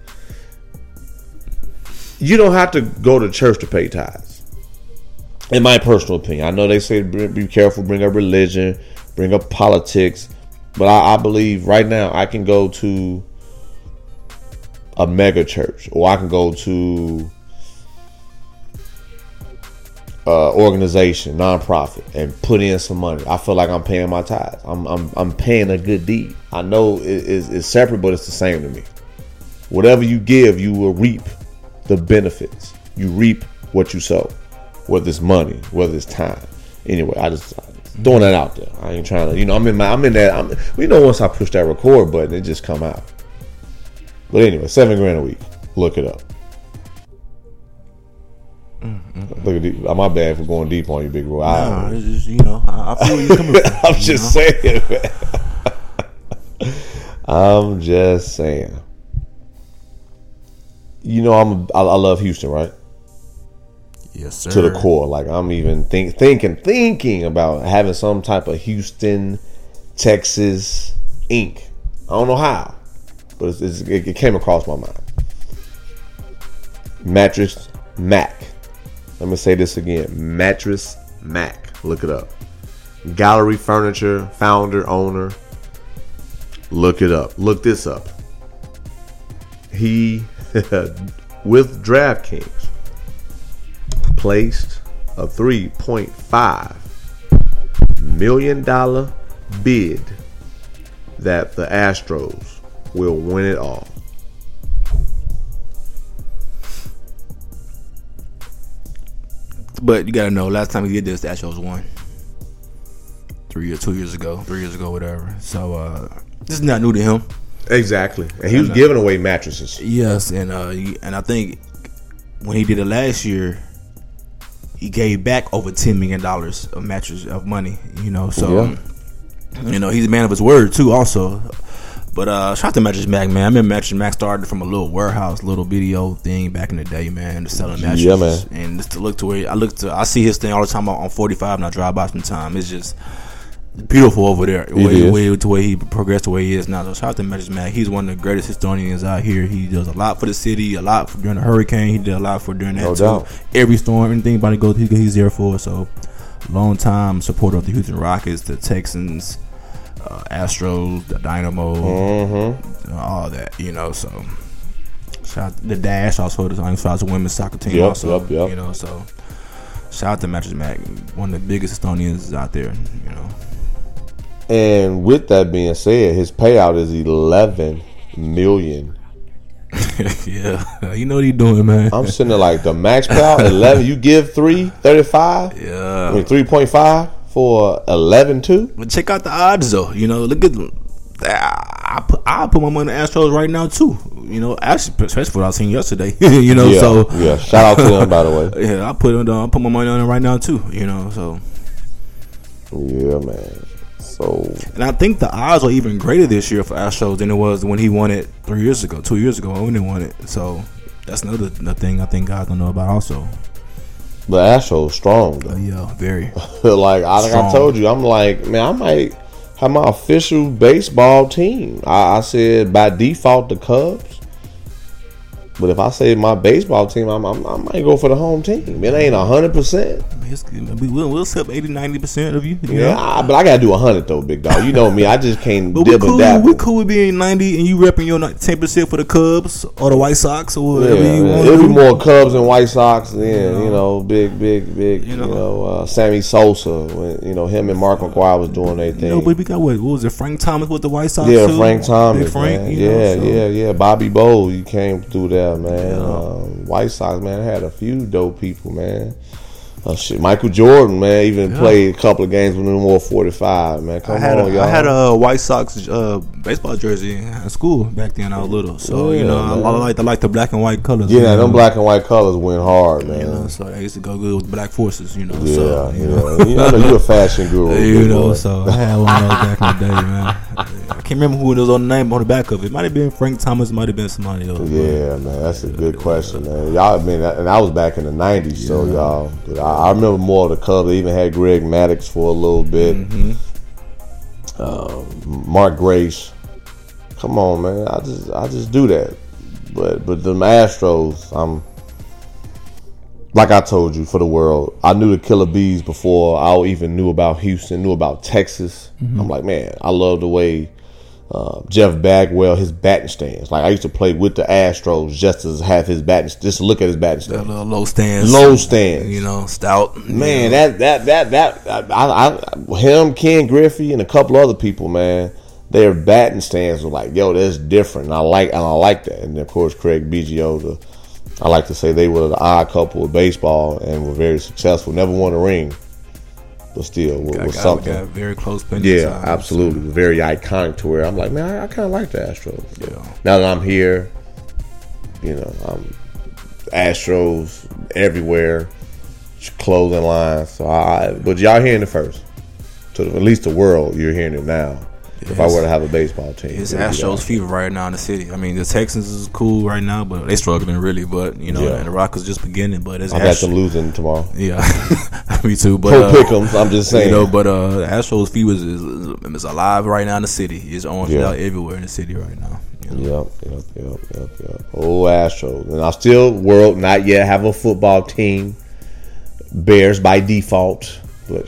You don't have to go to church to pay tithes. In my personal opinion, I know they say be be careful, bring up religion, bring up politics, but I, I believe right now I can go to a mega church or I can go to uh, organization, nonprofit, and put in some money. I feel like I'm paying my tithes. I'm I'm, I'm paying a good deed. I know it is it's separate, but it's the same to me. Whatever you give, you will reap the benefits. You reap what you sow, whether it's money, whether it's time. Anyway, I just throwing that out there. I ain't trying to, you know, I'm in my, I'm in that. I'm, we know once I push that record button, it just come out. But anyway, seven grand a week. Look it up. Mm-hmm. Look at the, uh, my bad for going deep on you, big bro. I- Nah, it's just, you know, I, I feel you're coming from. I'm you just know? saying, man. I'm just saying. You know, I'm I, I love Houston, right? Yes, sir. To the core. Like I'm even think thinking thinking about having some type of Houston, Texas ink. I don't know how, but it's, it's, it, it came across my mind. Mattress Mac. Let me say this again. Mattress Mac. Look it up. Gallery Furniture founder, owner. Look it up. Look this up. He, with DraftKings, placed a $3.5 million bid that the Astros will win it all. But you gotta know, last time he did this, the Astros won. Three or two years ago, three years ago, whatever. So uh this is not new to him. Exactly. And he was giving away mattresses. Yes, and uh and I think when he did it last year, he gave back over ten million dollars of mattress of money. You know, so Yeah. you know he's a man of his word too. Also, but uh, shout out to Mattress Mac, man. I remember Mattress Mac started from a little warehouse, little video thing back in the day, man, to selling mattresses. Yeah, man. And just to look to where I look to, I see his thing all the time on, on 45, and I drive by sometimes. It's just beautiful over there. Way, way to where he progressed the way he is now. So shout out to Mattress Mac. He's one of the greatest historians out here. He does a lot for the city, a lot for during the hurricane. He did a lot for during that No too. doubt. Every storm, anything anybody goes, he, he's there for. So long time supporter of the Houston Rockets, the Texans, uh, Astros, the Dynamo, Mm-hmm. all that. You know, so shout out the Dash also. The shout out to women's soccer team Yep, also. yep, yep. You know, so shout out to Mattress Mac, one of the biggest Estonians out there. You know, And with that being said, his payout is eleven million. yeah, you know what he doing, man. I'm sitting there like the max payout eleven. You give three thirty five. I yeah, mean three point five for eleven two. but check out the odds though. You know, look at. them. Ah, I put I put my money on the Astros right now too. You know, actually, especially for what I seen yesterday. you know, Yeah, so yeah. Shout out to them by the way. Yeah, I put it. Uh, I put my money on it right now too. You know, so Yeah, man. So and I think the odds are even greater this year for Astros than it was when he won it three years ago, two years ago when he won it. So that's another, another thing I think guys don't know about also. the Astros strong though. Uh, yeah, very. like I, like I told you, I'm like, man, I might have my official baseball team. I, I said by default the Cubs, but if I say my baseball team, I'm, I'm, I might go for the home team. It ain't hundred percent. We- We'll, we'll sip 80 90 percent of you. you Yeah, know? I, but I gotta do hundred though, big dog. You know me, I just can't But we dib cool. We cool with being ninety, and you repping your ten percent for the Cubs or the White Sox or Yeah, whatever you yeah. want. it'll be more Cubs and White Sox than you know, big, big, big. You You know, know. uh, Sammy Sosa when you know him and Mark McGwire was doing their thing. No, but we got what? What was it? Frank Thomas with the White Sox. Yeah, too? Frank Thomas, Big Frank. you know, yeah, so- yeah, yeah. Bobby Bowles, you came through there, man. Yeah. Um, White Sox, man, had a few dope people, man. Uh, shit, Michael Jordan, man, even played a couple of games with them more forty five, man. Come I had, on, a, y'all. I had a White Sox uh, baseball jersey in school back then. I was little, so Yeah, you know I, man. I like I like the black and white colors. yeah, know, them black and white colors went hard, man. You know, so I used to go good with black forces. You know, yeah, so, yeah. you know. You know, you're a fashion guru. You know, boy. so I had one of those back in the day, man. I can't remember who it was on the name on the back of it. Might have been Frank Thomas. Might have been somebody else. Yeah, man, that's a good question, man. Y'all, I mean, and I was back in the '90s, so y'all. I, I remember more of the. They even had Greg Maddux for a little bit. Mm-hmm. Um, Mark Grace. Come on, man. I just, I just do that. But, but the Astros, I'm. Like I told you, for the world, I knew the Killer B's before I even knew about Houston, knew about Texas. Mm-hmm. I'm like, man, I love the way uh, Jeff Bagwell, his batting stance. Like I used to play with the Astros just to have his batting, just look at his batting stance. little low stance, Low stance. you know, stout. Man, that that that that I, I him, Ken Griffey, and a couple other people, man, their batting stance was like, yo, that's different. And I like and I like that. And of course, Craig Biggio, the I like to say they were the odd couple of baseball and were very successful. Never won a ring, but still was, was something. got very close. Yeah, times. absolutely. Very iconic to where I'm like, man, I, I kind of like the Astros. Yeah. Now that I'm here, you know, I'm Astros everywhere, clothing lines. So I, but y'all hearing it first. To the, at least the world, you're hearing it now. If I were to have a baseball team, It's Astros fever right now in the city. I mean, the Texans is cool right now, but they struggling really. But you know, Yeah. and the Rockets just beginning. But it's I got Ast- them losing tomorrow. Yeah, me too. But uh, pick'ems. I'm just saying. You know, but uh, Astros fever is, is, is alive right now in the city. It's orange Yeah. everywhere in the city right now. you know. Yep, yep, yep, yep, yep. Oh, Astros. And I still, world, not yet have a football team. Bears by default. But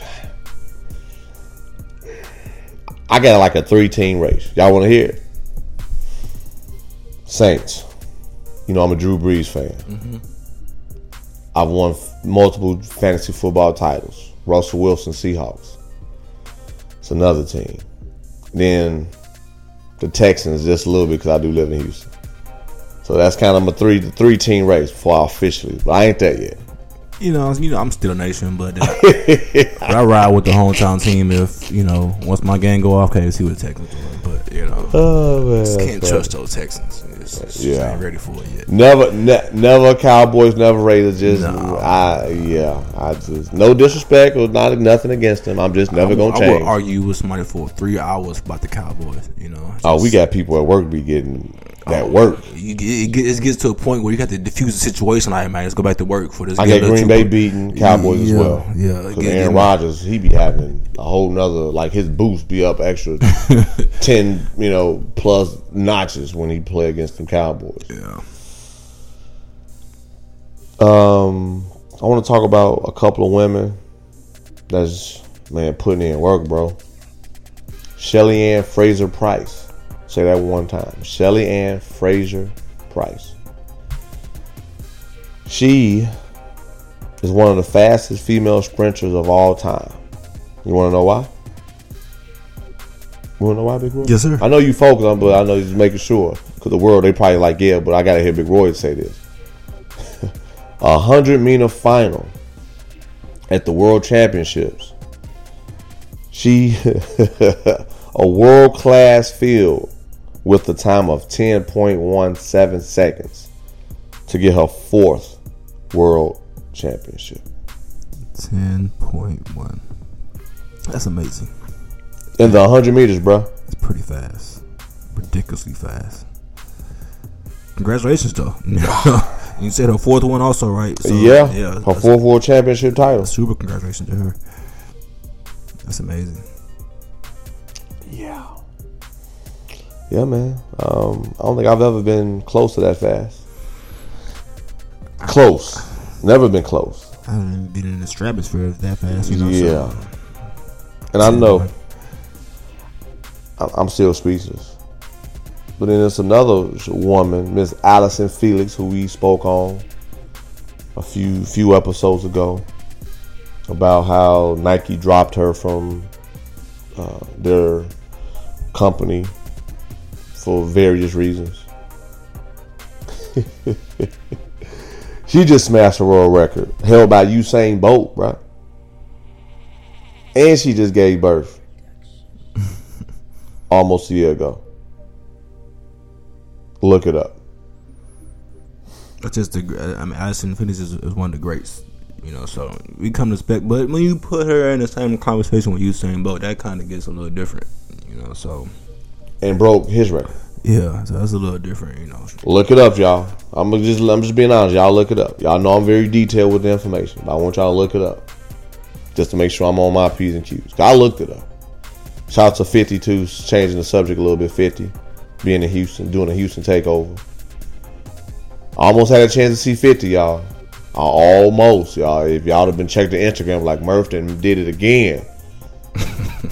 I got like a three team race. Y'all want to hear it? Saints. You know, I'm a Drew Brees fan. Mm-hmm. I've won f- multiple fantasy football titles. Russell Wilson, Seahawks. It's another team. Then the Texans just a little bit because I do live in Houston. So that's kind of my three three team race before I officially. But I ain't that yet. You know, you know, I'm still a nation, but, uh, but I ride with the hometown team. If you know, once my gang go off, okay, see what the Texans doing. But you know, Oh man, just can't trust those Texans. It's, it's just Yeah. ain't ready for it yet. Never, ne- never Cowboys, never Raiders. Just No. I, yeah, I just no disrespect or not nothing against them. I'm just never I, gonna I change. would argue with somebody for three hours about the Cowboys. You know, oh, we got people at work be getting that work. You it, gets, it gets to a point where you got to diffuse the situation. Like, man, let's go back to work for this. I get Green Bay beating Cowboys as well. yeah. Because Aaron Rodgers, he be having a whole nother like his boost be up extra ten, you know, plus notches when he play against them Cowboys. Yeah. Um, I want to talk about a couple of women that's man putting in work, bro. Shelly-Ann Fraser-Pryce. Say that one time. Shelly Ann Fraser Price. She is one of the fastest female sprinters of all time. You want to know why? You want to know why, Big Roy? Yes, sir. I know you focus on, but I know you're just making sure. Because the world, they probably like, yeah, but I got to hear Big Roy say this. A 100 meter final at the World Championships. She, a world class field with a time of 10.17 seconds to get her fourth world championship. Ten point one. That's amazing. In the 100 meters, bro. It's pretty fast. Ridiculously fast. Congratulations, though. you said her fourth one also, right? So, yeah, Yeah. her fourth world championship title. Super congratulations to her. That's amazing. Yeah. Yeah, man. Um, I don't think I've ever been close to that fast. Close. Never been close. I haven't been in the stratosphere that fast, you know. yeah. So, And I know I'm still speechless. But then there's another woman, Miss Allyson Felix, who we spoke on a few few episodes ago about how Nike dropped her from uh, their company for various reasons. she just smashed a world record held by Usain Bolt, right? And she just gave birth almost a year ago. Look it up. That's just the. I mean, Allyson Felix is, is one of the greats. You know, so we come to expect. But when you put her in the same conversation with Usain Bolt, that kind of gets a little different. You know, so And broke his record. yeah, so that's a little different. You know, Look it up, y'all. I'm just I'm just being honest. Y'all look it up. Y'all know I'm very detailed with the information, but I want y'all to look it up. Just to make sure I'm on my P's and Q's. I looked it up. Shout out to 52 changing the subject a little bit. 50 being in Houston, doing a Houston takeover. I almost had a chance to see 50, y'all. I almost, y'all. If y'all have been checking the Instagram like Murph and did it again.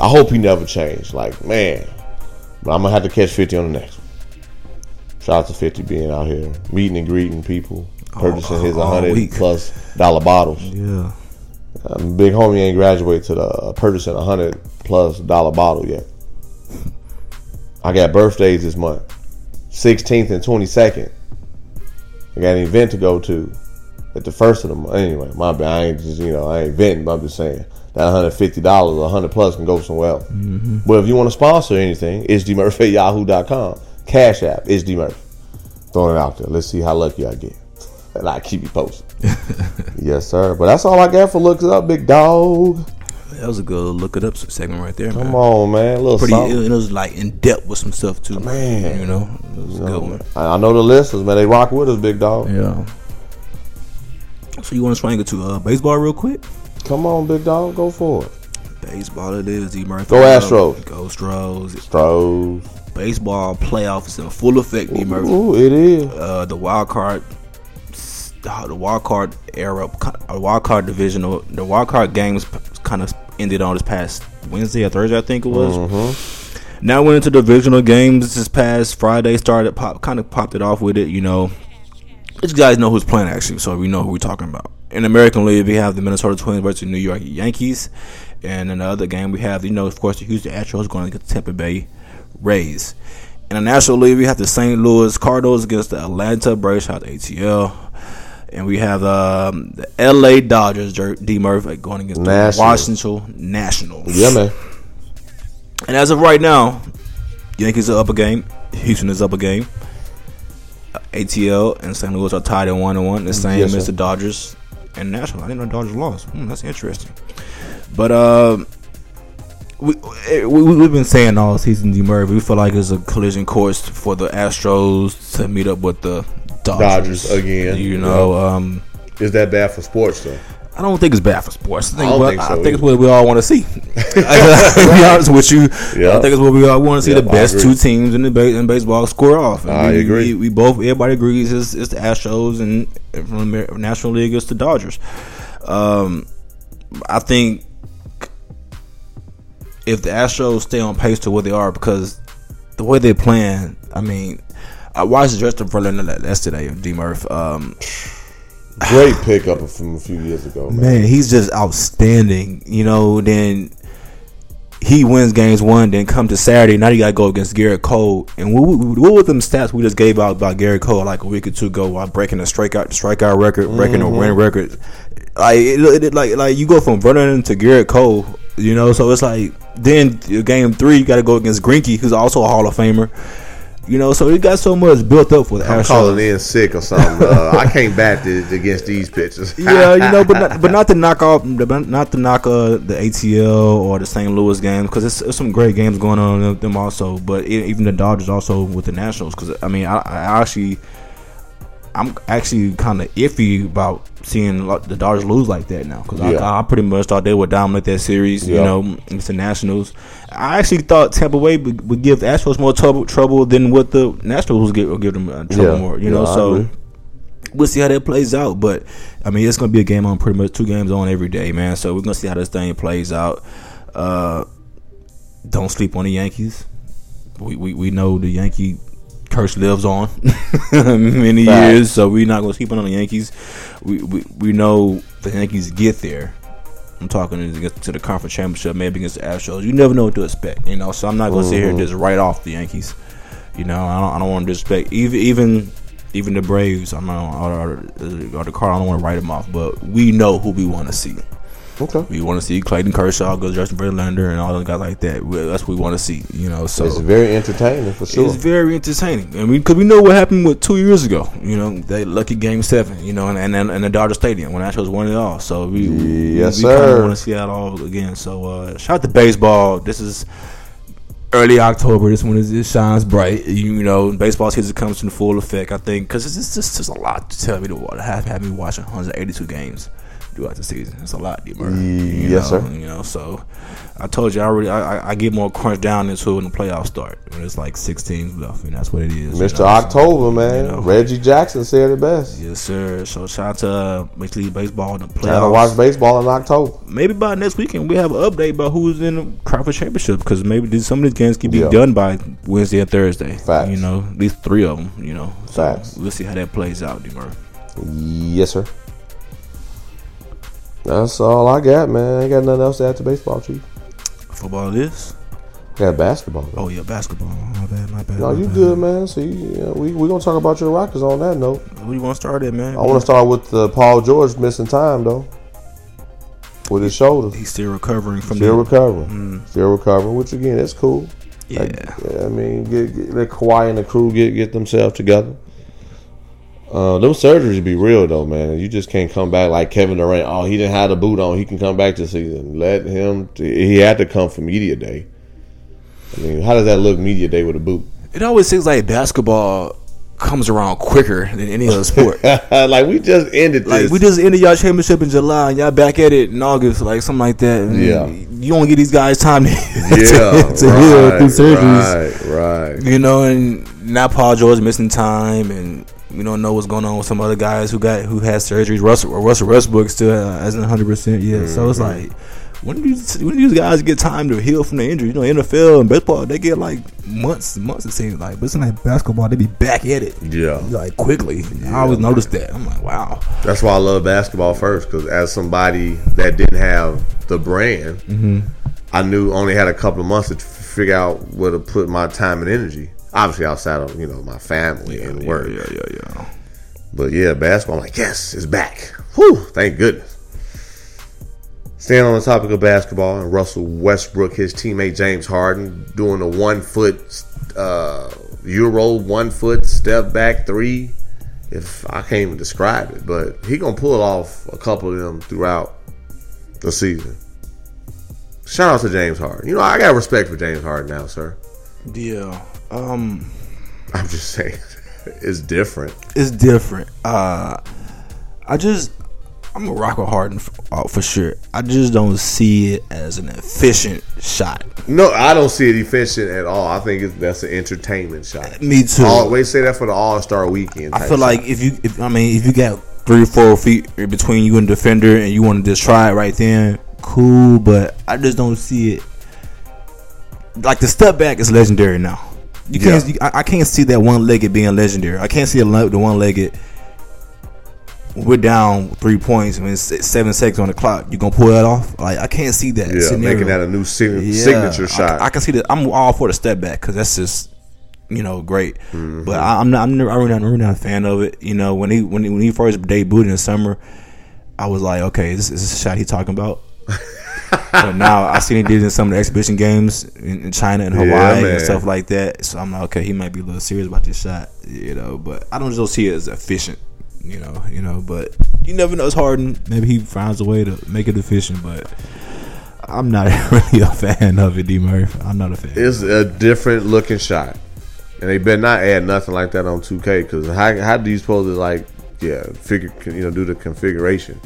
I hope he never changed. Like, man. But I'm gonna have to catch 50 on the next one. Shout out to 50 being out here, meeting and greeting people, purchasing his all 100 week. plus dollar bottles. yeah. Um, big homie ain't graduated to the uh, purchasing a hundred plus dollar bottle yet. I got birthdays this month, 16th and 22nd. I got an event to go to at the first of the month. Anyway, my bad. I ain't just you know I ain't venting, but I'm just saying that 150 dollars, 100 plus can go somewhere else. But if you want to sponsor anything, it's dmurphy at yahoo.com. Cash app, it's dmurphy. Throwing it out there. Let's see how lucky I get, and I keep you posted. yes, sir. But that's all I got for looks up, big dog. That was a good look it up segment right there, man. Come on, man. A little Pretty, something. it, was like in depth with some stuff too, Man. You know, it was a good one. I I know the listeners, man. They rock with us, big dog. Yeah. So you want to swing it to uh, baseball real quick? Come on, big dog. Go for it. Baseball it is. D Murphy. Go Astros. Go Astros. Stros. Baseball playoff is in full effect. D Murphy. Ooh, it is. Uh, the wild card, the wild card era, uh, wild card divisional, the wild card games kind of ended on this past Wednesday or Thursday, I think it was. Now went into divisional games this past Friday. Started pop, kind of popped it off with it. You know, these guys know who's playing actually, so we know who we're talking about. In American League, we have the Minnesota Twins versus New York Yankees, and in the other game, we have you know, of course, the Houston Astros going against the Tampa Bay Rays. In the National League, we have the St. Louis Cardinals against the Atlanta Braves, shout ATL. And we have um, the LA Dodgers, D. Murphy, going against the Washington Nationals. Yeah, man. And as of right now, Yankees are up a game. Houston is up a game. ATL and St. Louis are tied at one and one, the same Yes, as the Dodgers and National. I didn't know Dodgers lost. Hmm, that's interesting. But uh, we, eh, we we've been saying all season, D. Murphy. We feel like it's a collision course for the Astros to meet up with the Dodgers, Dodgers again. You know, um, Is that bad for sports, though? I don't think it's bad for sports. I think, don't what- think so I think it's what we all want to see. to be honest with you, Yeah. I think it's what we all want to see Yep, the best two teams in the ba- in baseball score off. And I we, agree. We, we both everybody agrees it's, it's the Astros and from the National League it's the Dodgers. Um, I think if the Astros stay on pace to where they are, because the way they're playing, I mean, I watched the Justin Verlander yesterday, D Murph. Um, Great pickup from a few years ago, man. man, he's just outstanding. You know, then he wins games one, then come to Saturday. Now you got to go against Gerrit Cole. And what, what, were them stats we just gave out about Gerrit Cole like a week or two ago while breaking the strikeout strikeout record, breaking the mm-hmm. win record? Like, it, it, like, like you go from Verlander to Gerrit Cole, you know. So it's like then game three, you got to go against Greinke, who's also a Hall of Famer. You know, so he got so much built up with I'm Astros. calling in sick or something. Uh, I can't bat th- against these pitchers. yeah, you know, but not, but not to knock off, not to knock uh, the ATL or the St. Louis games because there's some great games going on in them also. But e- even the Dodgers also with the Nationals because I mean, I, I actually, I'm actually kind of iffy about seeing the Dodgers lose like that now because Yeah. I, I pretty much thought they would dominate that series. You know, it's the Nationals. I actually thought Tampa Bay would, would give the Astros more trouble, trouble than what the Nationals would give, would give them uh, trouble Yeah. more. You Yeah, know, so we'll see how that plays out. But I mean, it's gonna be a game on pretty much two games on every day, man. So we're gonna see how this thing plays out. Uh, don't sleep on the Yankees. We we, we know the Yankee curse lives on many years, so we're not gonna sleep on the Yankees. We we, we know the Yankees get there. I'm talking against- to the conference championship, maybe against the Astros. You never know what to expect, you know. So I'm not gonna sit here and just mm-hmm. write off the Yankees. You know, I don't, I don't want to disrespect even even even the Braves. I'm not or, or, or the Cardinals. I don't want to write them off, but we know who we want to see. Okay. We want to see Clayton Kershaw, go Justin Verlander, and all those guys like that. We- That's what we want to see. You know, so It's very entertaining for sure. it's very entertaining. I mean, because we know what happened with two years ago. You know, they lucky game seven. You know, and and, and, the Dodger Stadium when Astros won it all. So we Yes, we, we kind sir. of want to see that all again. So uh, shout out to baseball. This is early October. This one is it shines bright. You, know, baseball season comes in full effect. I think because it's, it's just just a lot to tell me to have have me watching 182 games throughout the season. It's a lot, D. Murray. You Yes, know, sir. You know, so I told you I already I, I- get more crunch down into when the playoffs start when it's like six teams left, and that's what it is. you Mr. know, so, October, man. you know. Reggie Jackson said it best. Yes, sir. So shout out to uh, Major League Baseball in the Trying to watch baseball in October. Maybe by next weekend we have an update about who's in the conference championship because maybe these, some of these games can be Yeah. done by Wednesday or Thursday. Facts. You know, at least three of them. You know, so Facts. We'll see how that plays out, D. Murray. Yes, sir. That's all I got, man. I ain't got nothing else to add to baseball, chief. Football is. I got basketball. Though. Oh yeah, basketball. My bad. My bad. No, my you bad. good, man. So you, yeah, we we gonna talk about your Rockets on that note. Who you want to start at, man? I want to start with uh, Paul George missing time though, with his shoulder. He's still recovering from Still the recovering. Still recovering, which again, that's cool. yeah. Like, yeah, I mean, get, get, let Kawhi and the crew get get themselves together. Uh, those surgeries be real though, man. You just can't come back like Kevin Durant. Oh, he didn't have the boot on. He can come back this season. Let him. He had to come for media day. I mean, how does that look media day with a boot? It always seems like basketball comes around quicker than any other sport. like we just ended this. Like we just ended y'all championship in July, and y'all back at it in August, like something like that. And Yeah. you don't get these guys time to, yeah, to, to heal through surgeries. right, right. You know, and now Paul George missing time, and we don't know what's going on with some other guys who got who had surgeries. Russell Russell Westbrook still hasn't hundred percent yet. So it's Mm-hmm. like. When do, these, when do these guys get time to heal from the injury? You know, NFL and baseball, they get like months, months. It seems like, but it's like basketball, they be back at it Yeah, like quickly. I always noticed that. I'm like, wow. that's why I love basketball first. Because as somebody that didn't have the brand, Mm-hmm. I knew only had a couple of months to figure out where to put my time and energy. Obviously, outside of you know my family and work. Yeah, yeah, yeah. But yeah, basketball. I'm like, yes, it's back. Whew, thank goodness. Staying on the topic of basketball and Russell Westbrook, his teammate James Harden doing a one foot uh, euro, one foot step back three. If I can't even describe it, but he gonna pull off a couple of them throughout the season. Shout out to James Harden. You know I got respect for James Harden now, sir. Yeah. Um, I'm just saying, it's different. it's different. Uh, I just, I'm a rock with Harden for, uh, for sure. I just don't see it as an efficient shot. No, I don't see it efficient at all. I think it's, that's an entertainment shot. Me too. Always say that for the All Star Weekend. I feel like if you, if I mean, if you got three or four feet between you and defender, and you want to just try it right then, cool. But I just don't see it like the step back is legendary now. You can't. Yeah. You, I, I can't see that one legged being legendary. I can't see the, the one legged. We're down three points. I mean, seven seconds on the clock. You gonna pull that off? Like I can't see that. Yeah, scenario. making that a new Yeah, signature shot. I, can see that. I'm all for the step back because that's just you know great. Mm-hmm. But I, I'm not. I'm, never, I'm really not, really not a fan of it. You know, when he when he, when he first debuted in the summer, I was like, okay, this, this is a shot he talking about. but now I seen he did it in some of the exhibition games in, in China and Hawaii man. and stuff like that. So I'm like, okay, he might be a little serious about this shot, you know. But I don't just see it as efficient, you know, you know. But you never know. It's Harden. Maybe he finds a way to make it efficient, but. I'm not really a fan of it, D. Murphy. I'm not a fan. It's a different looking shot, and they better not add nothing like that on 2K. Because how how do you supposed to like yeah figure you know do the configuration?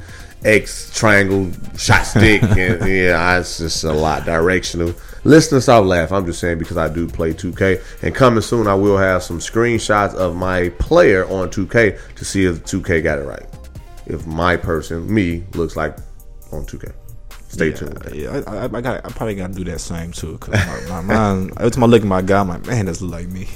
X triangle shot stick and yeah, it's just a lot directional. Listen to stop laugh. I'm just saying because I do play 2K, and coming soon I will have some screenshots of my player on 2K to see if 2K got it right. If my person, me, looks like on 2K. Stay yeah, tuned. Yeah, I, I, I got. I probably got to do that same too. Cause my, my mind. Every time I look at my guy, I'm like, man, this look like me.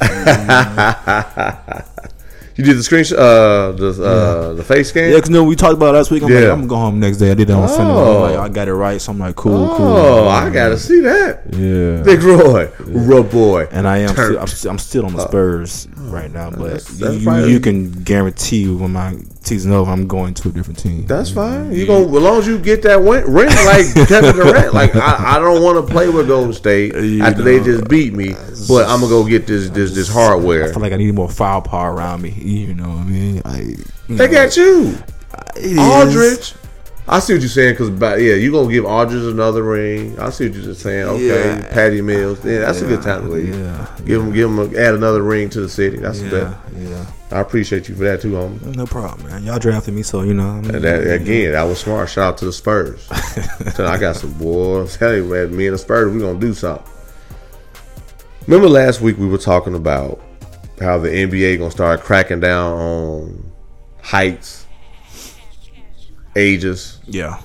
You did the screenshot, uh, the uh, the face scan. yeah, cause you know, we talked about it last week. I'm like, Yeah. I'm gonna go home next day. I did that on Sunday. Oh. I'm like, I got it right. So I'm like, cool, cool. Oh, I gotta see that. Yeah. Big Roy, Rub Boy. And I am. Still, I'm, still, I'm still on the Spurs right now, but that's- that's you, you can guarantee when my season over, I'm going to a different team. That's fine. You gonna as long as you get that win, ring like Kevin Durant. Like I, I don't want to play with Golden State You after they just beat me, but I'm gonna go get this this this hardware. I feel like I need more firepower around me. You know what I mean? Like, you They know, got you, it is. Aldridge. I see what you're saying because, yeah, you're gonna give Aldridge another ring. I see what you're just saying. Okay, Yeah. Patty Mills. Yeah, that's a good time to leave. Yeah, Give him, give him, a, add another ring to the city. That's yeah, that. yeah. I appreciate you for that too, homie. No problem, man. Y'all drafted me, so you know. I mean, And that again, that was smart. Shout out to the Spurs. so I got some boys. You, man, me and the Spurs, we gonna do something. Remember last week we were talking about how the NBA gonna start cracking down on heights, ages. yeah.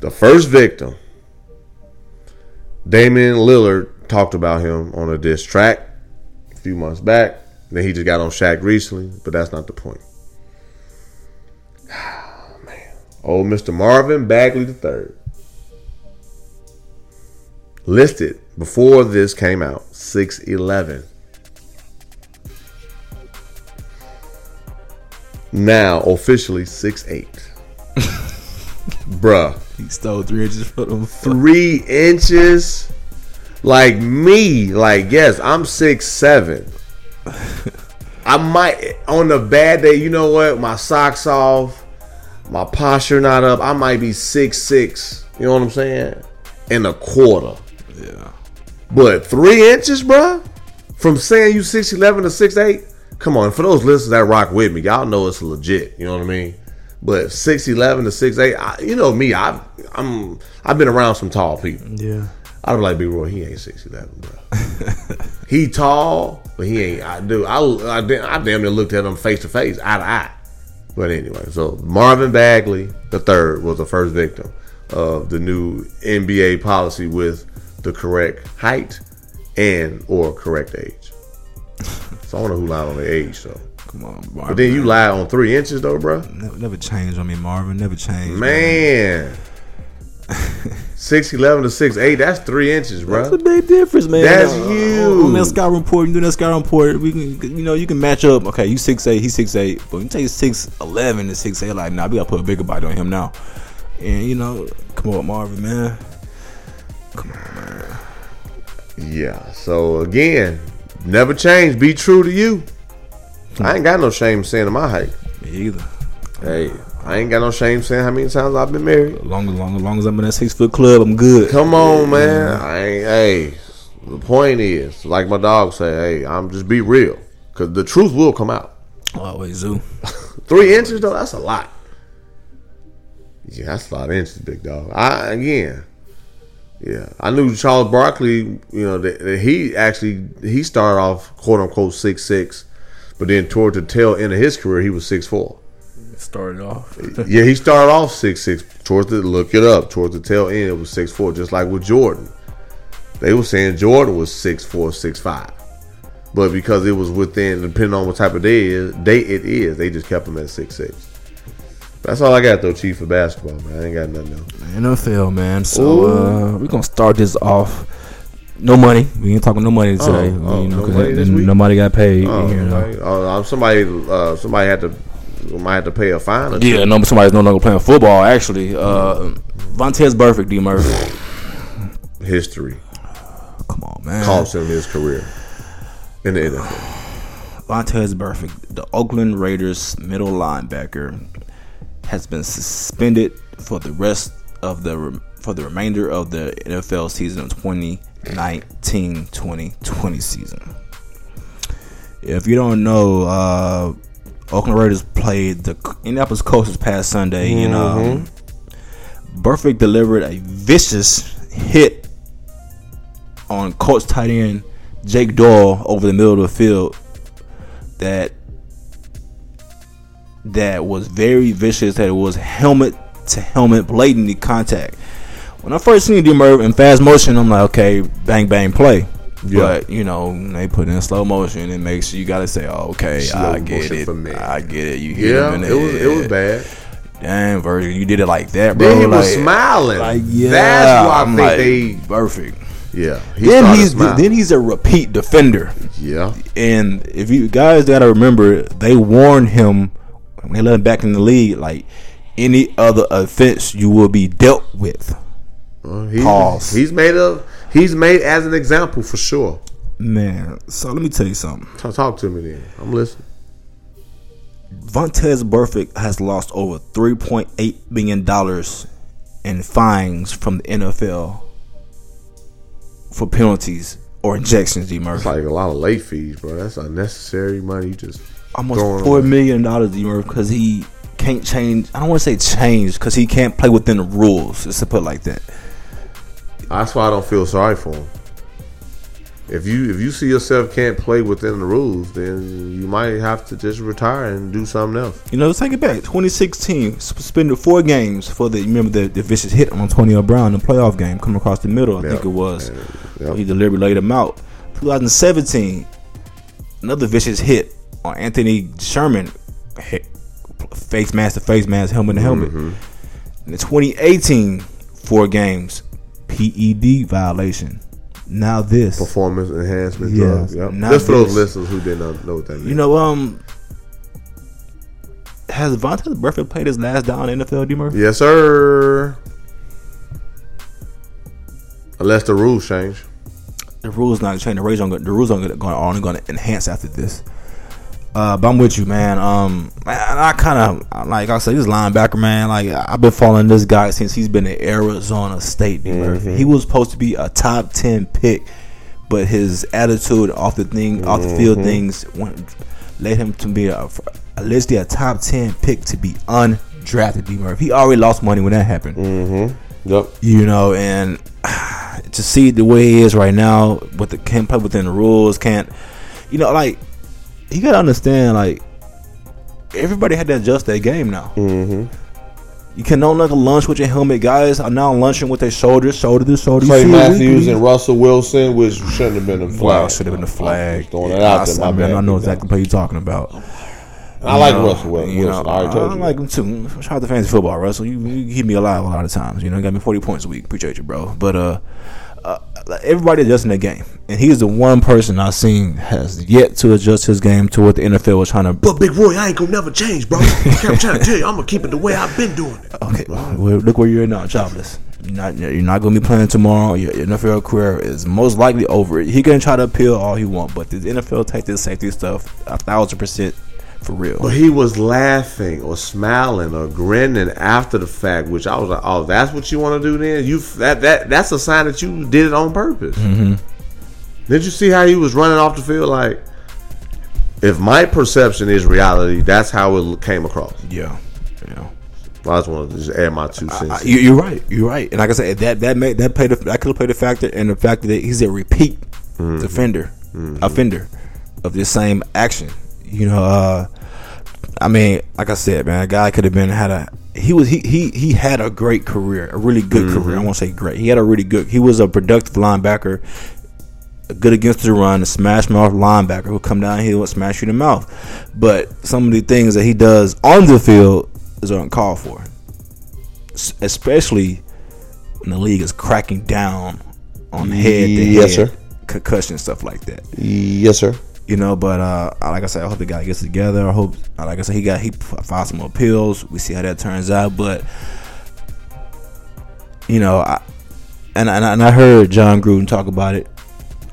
The first victim, Damian Lillard, talked about him on a diss track a few months back. Then he just got on Shaq recently, but that's not the point. Man, old Mr. Marvin Bagley III listed before this came out six eleven. Now officially six eight. Bruh. He stole three inches from them. three inches? Like me like yes i'm six seven. I might on a bad day you know what? My socks off. My posture not up. I might be six six. You know what i'm saying? And a quarter. Yeah. but three inches bruh? From saying you 6'11 to six eight? come on for those listeners that rock with me y'all know it's legit. You know what i mean but 6'11 to 6'8 I, you know me I've i'm i've been around some tall people Yeah. I'd be like, Big Roy, he ain't six eleven, bro. he tall, but he ain't. I do. I, I, damn- I damn near looked at him face to face, eye to eye. But anyway, so Marvin Bagley the third was the first victim of the new NBA policy with the correct height and or correct age. So I don't know who lied on the age, so. Come on, Marvin. But then you lie on three inches, though, bro. never, never change on me, Marvin. Never change. Man, six eleven to six eight. That's three inches, bro. That's a big difference, man. That's Uh, huge. On that sky report, you do that sky report. We can, you know, you can match up. Okay, you six eight, he's six eight, but you take six eleven to six eight. Like, nah, we gotta put a bigger body on him now. And you know, come on, Marvin, man. Come on, man. Yeah. So again, never change. Be true to you. I ain't got no shame saying my height. Me either. Hey, I ain't got no shame saying how many times I've been married. As long as long as long as I'm in that six foot club, I'm good. Come on, man. I ain't. Hey, the point is, like my dog say, hey, I'm just be real, cause the truth will come out. Oh, always do. Three inches though, that's a lot. Yeah, that's a lot of inches, big dog. I again, yeah, I knew Charles Barkley. You know that, that he actually he started off quote unquote six six, but then toward the tail end of his career, he was six four. Started off. yeah, he started off six six. Towards the look it up. Towards the tail end, it was six four, just like with Jordan. They were saying Jordan was six four, six five. But because it was within, depending on what type of day it is, day it is, they just kept him at six six. That's all I got though, Chief, for basketball, man. I ain't got nothing else. NFL, man. So uh, we're gonna start this off. No money. We ain't talking no money today. oh, you know, no money this week? nobody got paid. Oh, you know. okay. Uh, somebody, uh, somebody had to, might have to pay a fine. Yeah, no, somebody's no longer playing football. Actually, uh, Vontaze Burfict, D Murphy. History Come on, man. cost him his career in the NFL. Vontaze Burfict, the Oakland Raiders middle linebacker, has been suspended for the rest of the for the remainder of the NFL season of 2019-2020 season. If you don't know, uh, Oakland Raiders played the Indianapolis Colts this past Sunday, and um, Burfict delivered a vicious hit on Colts tight end Jack Doyle over the middle of the field that that was very vicious. That it was helmet to helmet, blatantly contact. When I first seen D Merv in fast motion, I'm like, okay, bang bang play. But you know, they put in slow motion. It makes you gotta say, oh, okay, Slow I get it, for me. I get it. You hear Yeah, him in the it was it was bad. Damn, Virgil, you did it like that, bro. Then he was smiling. Like, yeah, That's why I I'm think like, they. perfect. Yeah, he Then he's smiling. then he's a repeat defender. yeah. And if you guys gotta remember, they warned him when they let him back in the league, like any other offense you will be dealt with. Well, he's, Pause. He's made a. He's made as an example for sure. Man, so let me tell you something. Talk, talk to me then. I'm listening. Vontaze Burfict has lost over three point eight million dollars in fines from the NFL for penalties or injections. D It's like a lot of late fees, bro. That's unnecessary money. You just almost four million dollars. D Murphy, because he can't change. I don't want to say change because he can't play within the rules. Let's put it like that. That's why I don't feel sorry for him. If you if you see yourself can't play within the rules, then you might have to just retire and do something else. You know, let's take it back. 2016, suspended four games for the. Remember the, the vicious hit on Antonio Brown in the playoff game coming across the middle. I think it was. Yep. He deliberately laid him out. 2017, another vicious hit on Anthony Sherman, hit, face mask to face mask, helmet to helmet. Mm-hmm. In the 2018, four games, PED violation. Now this. Performance enhancement Yeah. drugs. Yep. Just for those listeners who didn't know what that means. You know, um, has Vontaze Burfict played his last down in the NFL, D Murphy? Yes, sir. Unless the rules change. the rules not changing. The rules are the rules are going are only going to enhance after this. Uh, but I'm with you, man. Um, man, I kind of like I said, this linebacker, man. Like I've been following this guy since he's been at Arizona State. Murphy. He was supposed to be a top ten pick, but his attitude off the thing, off the field things, went, led him to be a allegedly a top ten pick to be undrafted. D. Murphy. He already lost money when that happened Yep. you know, and to see the way he is right now, with the can't play within the rules, can't, you know, like you gotta understand, like everybody had to adjust their game now. Mm-hmm. You can no longer lunch with your helmet. Guys are now lunching with their shoulders, shoulder to shoulder. You Clay Matthews and Russell Wilson, which shouldn't have been a flag. Wow, should have been a flag. Just throwing it out I, there. I, mean. I know exactly what you're talking about. I like know, Russell Wilson. you know, I told I you. like him too. Shout out to fantasy football, Russell. You, you keep me alive a lot of times. You know, you got me 40 points a week. Appreciate you, bro. But uh, uh everybody adjusting their game, and he's the one person I've seen has yet to adjust his game to what the NFL was trying to. But Big Roy, I ain't gonna never change, bro. I'm trying to tell you, I'm gonna keep it the way I've been doing it. Okay, well, look where you're at now, jobless. You're not you're not to be playing tomorrow. Your your NFL career is most likely over. He can try to appeal all he want, but the NFL take this safety stuff a thousand percent for real. But he was laughing or smiling or grinning after the fact, which I was like, "Oh, that's what you want to do? Then you that that that's a sign that you did it on purpose." Mm-hmm. Did you see how he was running off the field? Like, if my perception is reality, that's how it came across. yeah, yeah. I just want to just add my two cents. I- you, you're right. You're right. And like I said, that that made that played a, that could have played a factor in the fact that he's a repeat defender, offender of this same action. You know, uh, I mean, like I said, man, a guy could have been had a he was he he he had a great career, a really good career. I won't say great. He had a really good. He was a productive linebacker, good against the run, a smash mouth linebacker who come down here and smash you in the mouth. But some of the things that he does on the field is uncalled for, especially when the league is cracking down on head to Yes, head sir. concussion stuff like that Yes, sir. You know. But uh, like I said, I hope the guy gets together. I hope, uh, like I said, he got he filed some appeals. We see how that turns out. But you know, I and and, I- and I heard Jon Gruden talk about it.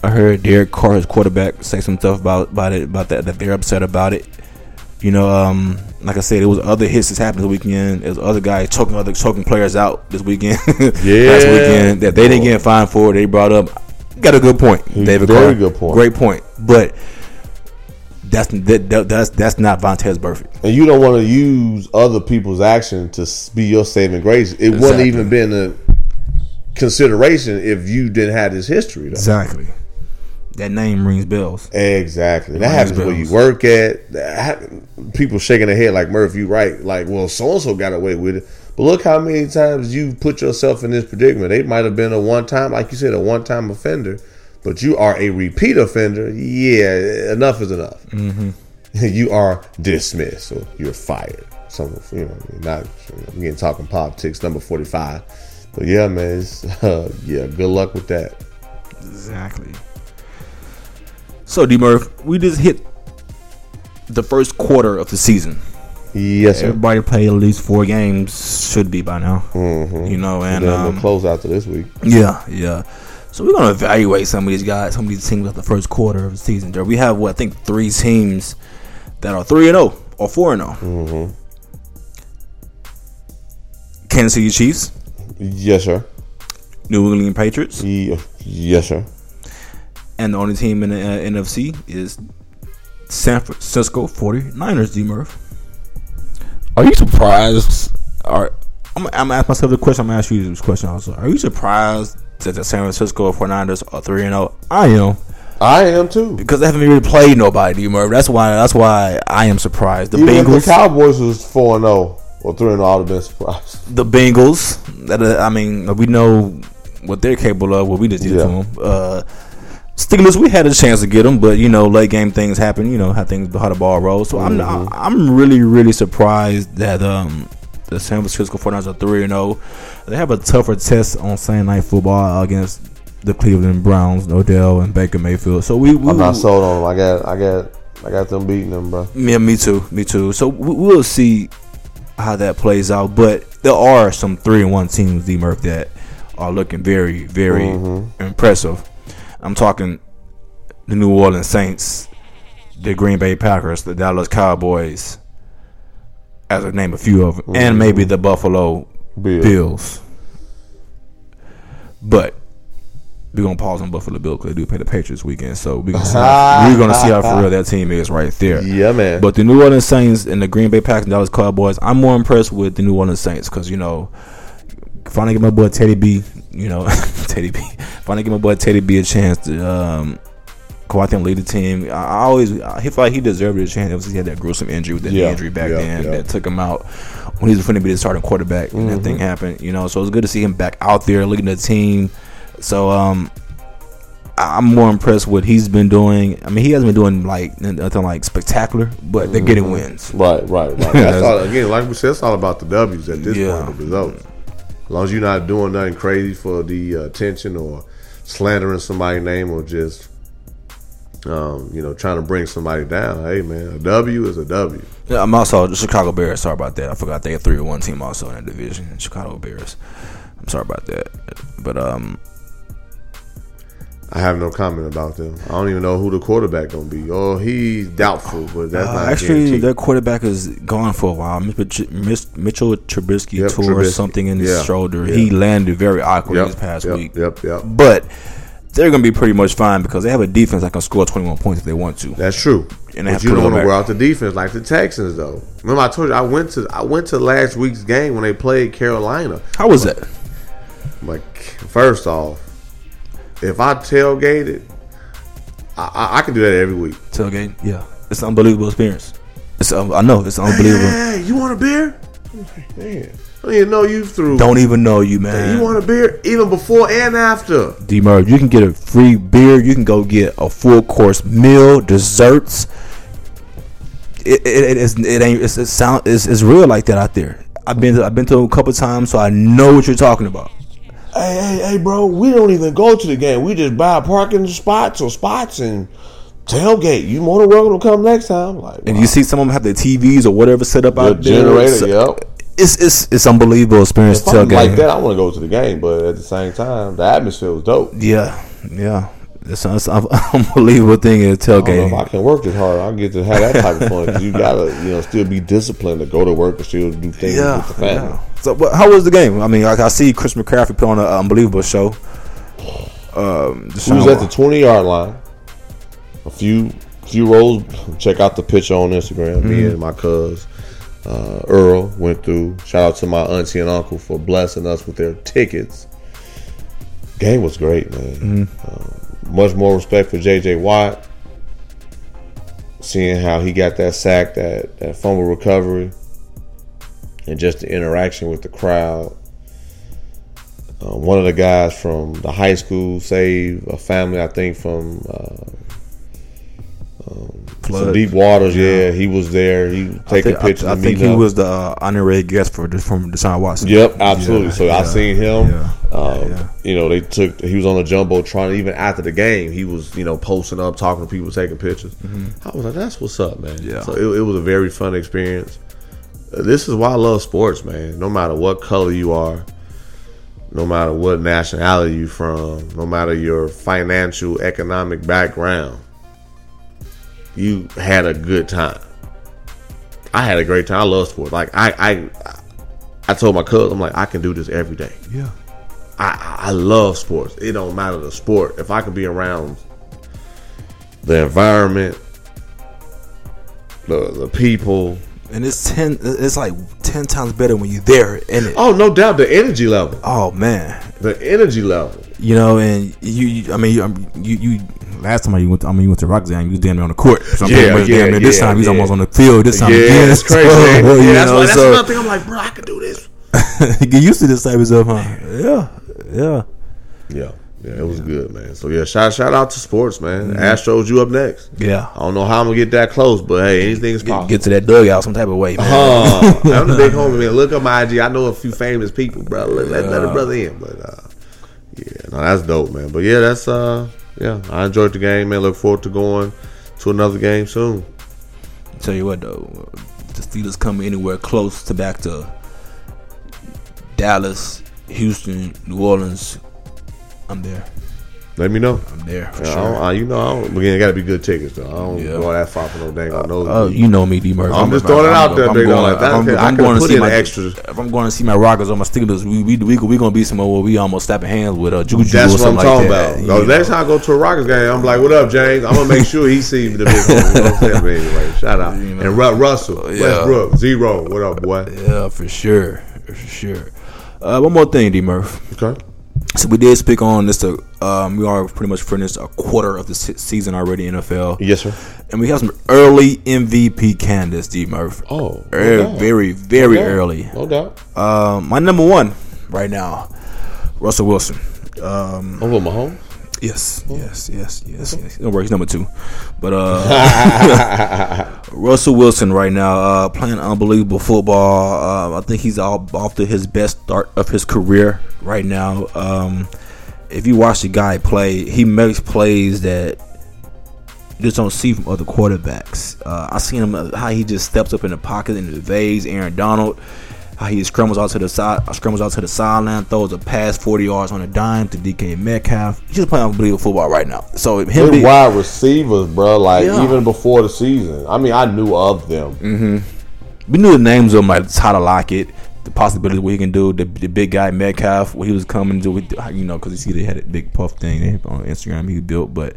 I heard Derek Carr, his quarterback, say some stuff about about it, about that that they're upset about it. You know, um, like I said, it was other hits that's happened this weekend. There was other guys choking other choking players out this weekend. Yeah. last weekend that they didn't get fined for. They brought up. Got a good point, David. very Carr. good point. Great point. But that's that, that- that's that's not Vontaze Burfict. And you don't want to use other people's action to be your saving grace. It wouldn't even been a consideration if you didn't have this history. Though. Exactly. That name rings bells. Exactly. That Rings happens where you work at. That people shaking their head like Murph, you right. Like, well, so and so got away with it. But look how many times you put yourself in this predicament. They might have been a one time, like you said, a one time offender, but you are a repeat offender. Yeah, enough is enough. Mm-hmm. you are dismissed or you're fired. Some, you know, not I'm getting talking politics. Number forty five. But yeah, man, it's, uh, yeah. Good luck with that. Exactly. So D Murph, we just hit the first quarter of the season. Yes, sir. Everybody played at least four games. Should be by now. You know, and then um, we'll close out to this week. Yeah, yeah. So we're gonna evaluate some of these guys, some of these teams at the first quarter of the season. There, we have what I think three teams that are three and zero or four and 0 Kansas City Chiefs, Yes, sir. New England Patriots, Ye- Yes, sir. and the only team in the uh, NFC is San Francisco 49ers. D Murph, are you surprised? Are I'm, I'm gonna ask myself the question. I'm gonna ask you this question also. Are you surprised that the San Francisco 49ers are three and zero? I am. I am too. because they haven't really played nobody, D Murph. That's why. That's why I am surprised. The Even if Bengals, the Cowboys was four and zero or three and zero, I'd have been surprised. the Bengals. That uh, I mean, we know what they're capable of. What we just did Yeah. to them. Uh, Steelers, we had a chance to get them, but you know, late game things happen. You know how things how the ball rolls. So I'm Mm-hmm. I'm really really surprised that um the San Francisco 49ers are three and zero. They have a tougher test on Sunday Night Football against the Cleveland Browns, Odell and Baker Mayfield. So we, we I'm not sold on them. I got, I got, I got them beating them, bro. Yeah, me too. Me too. So we- we'll see how that plays out. But there are some three and one teams, D Murph, that are looking very, very mm-hmm. impressive. I'm talking the New Orleans Saints, the Green Bay Packers, the Dallas Cowboys, as I name a few of them, and maybe the Buffalo Bills. Bills. But we're gonna pause on Buffalo Bills because they do play the Patriots weekend. So we're gonna see how, we're gonna see how for real that team is right there. Yeah, man. But the New Orleans Saints and the Green Bay Packers and Dallas Cowboys, I'm more impressed with the New Orleans Saints because you know, finally get my boy Teddy B, you know, Teddy B, finally get my boy Teddy B a chance to um, out there lead the team. I, I always I feel like he deserved a chance. He had that gruesome injury with that Yeah, injury back yeah, then yeah. that took him out when he was going to be the starting quarterback and that thing happened. You know, so it's good to see him back out there leading the team. So um, I'm more impressed with what he's been doing. I mean, he hasn't been doing like nothing like spectacular, but they're getting wins. right, right, right. That's all, again, like we said, it's all about the W's at this point, the results. As long as you're not doing nothing crazy for the uh, attention or slandering somebody's name or just, um, you know, trying to bring somebody down. Hey, man, a W is a W. Yeah, I'm also the Chicago Bears. Sorry about that. I forgot they had three or one team also in that division. Chicago Bears. I'm sorry about that. But um, I have no comment about them. I don't even know who the quarterback gonna be. Oh, he's doubtful, but that's uh, not actually, guaranteed. their quarterback is gone for a while. Mitch- Mitch- Mitchell Trubisky Yep, tore Trubisky. something in his Yeah, shoulder. yeah. He landed very awkward Yep, this past yep, week. Yep, yep. But they're going to be pretty much fine because they have a defense that can score 21 points if they want to. That's true. And but you don't want to wear out the defense like the Texans, though. Remember, I told you I went to I went to last week's game when they played Carolina. How was that? Like, first off, if I tailgated, I, I, I can do that every week. Tailgate? Yeah. It's an unbelievable experience. It's um, I know. It's unbelievable. Hey, you want a beer? Man, I don't even know you through. Don't even know you, man. you want a beer even before and after? D Murph, you can get a free beer. You can go get a full course meal, desserts. It, it, it, it's, it ain't it's, it's sound it's, it's real like that out there. I've been to, I've been to a couple times, so I know what you're talking about. Hey, hey, hey, bro, we don't even go to the game. We just buy parking spots or spots and tailgate. You more than welcome to come next time. Like, And you see some of them have their TVs or whatever set up the out there. generator, So- yep. It's it's it's unbelievable experience If I'm tailgating. like that, I want to go to the game, but at the same time, the atmosphere was dope. Yeah, yeah. It's, it's an unbelievable thing I don't know if. I can work this hard. I get to have that type of fun you gotta, you know, still be disciplined to go to work and still do things Yeah, with the family. yeah. So, but how was the game? I mean, like I see Chris McCaffrey put on an unbelievable show. Um, We was at the twenty yard line. A few few rows. Check out the picture on Instagram. Me Mm-hmm. and my cuz uh, Earl went through. Shout out to my auntie and uncle for blessing us with their tickets. Game was great, man. Mm-hmm. Uh, much more respect for JJ Watt. Seeing how he got that sack, that that fumble recovery, and just the interaction with the crowd. Uh, one of the guys from the high school saved a family, I think, from uh, um, some deep waters. Yeah. he was there. He taking think, pictures. I, I think he up. was the uh, honorary guest for from Deshaun Watson. Yep, absolutely. Yeah, so I yeah, seen him. yeah, um, yeah. You know, they took. He was on the jumbotron. Even after the game, he was you know posting up, talking to people, taking pictures. I was like, "That's what's up, man." Mm-hmm. Yeah. So it, it was a very fun experience. Uh, This is why I love sports, man. No matter what color you are, no matter what nationality you're from, no matter your financial, economic background, you had a good time. I had a great time. I love sports. Like I, I, I told my cousin, I'm like, I can do this every day. yeah. I, I love sports. It don't matter the sport. If I could be around the environment, the the people. And it's ten. It's like ten times better when you're there in it. Oh, no doubt the energy level. Oh man, The energy level. you know, and you. you I mean, you, you. You. Last time you went. To, I mean, you went to Rock Jam. You was damn near on the court. So I'm Yeah, yeah, damn near this yeah, time he's yeah. almost on the field. This time, yeah, again. it's crazy. So, man. you yeah, that's, know, why, that's so- another thing. I'm like, bro, I can do this. get used to this type of stuff, huh? Yeah, yeah. Yeah, yeah, it was good, man. So yeah, shout shout out to sports, man. Astros, you up next. Yeah. I don't know how I'm gonna get that close, but hey, anything is possible. Get to that dugout some type of way, man. Oh, I'm the big homie, man. Look up my IG. I know a few famous people, bro. Let, let, let a brother in. But uh, yeah, no, that's dope, man. But yeah, that's uh, yeah, I enjoyed the game, man. Look forward to going to another game soon. Tell you what though, the Steelers come anywhere close to back to Dallas, Houston, New Orleans. I'm there. Let me know. I'm there for Yeah, I sure. don't, I, you know, I don't, again, it got to be good tickets though. I don't Yeah. go that far for no dang on nose. Oh, you know me, D. Murphy. I'm just throwing it out there, I'm big going, like that. I'm, I I'm could've going to see my Astros. If I'm going to see my Rockets or my Steelers, we we we, we gonna be somewhere where we almost slapping hands with uh, Juju That's or what I'm something talking like that. about. know. next time I go to a Rockets game, I'm like, "What up, James?" I'm gonna make sure he sees the big homie. You know what I'm saying? But anyway, shout out You know. and Ru- Russell Yeah. Westbrook zero. What up, boy? Yeah, for sure, for sure. Uh, one more thing, D. Murph. Okay. So we did speak on this. To, um, we are pretty much finished a quarter of the season already NFL, Yes, sir. and we have some early MVP candidates, D. Murph. Oh, no very, very, very No early. No doubt. Um, my number one right now, Russell Wilson. Um, Over Mahomes. Yes, yes, yes, yes, yes. Don't worry, he's number two. But uh, Russell Wilson right now uh, playing unbelievable football. Uh, I think he's all, off to his best start of his career right now. Um, if you watch the guy play, he makes plays that you just don't see from other quarterbacks. Uh, I seen him uh, how he just steps up in the pocket and evades Aaron Donald. How he scrambles out to the side, scrambles out to the sideline, throws a pass forty yards on a dime to DK Metcalf. He's just playing unbelievable football right now. So him Good be, wide receivers, bro. Like Yeah. even before the season. I mean, I knew of them. Mm. we knew the names of him like Tyler Lockett, the possibility what he can do, the, the big guy Metcalf, what he was coming to, you know, because you see they had a big puff thing on Instagram he built, but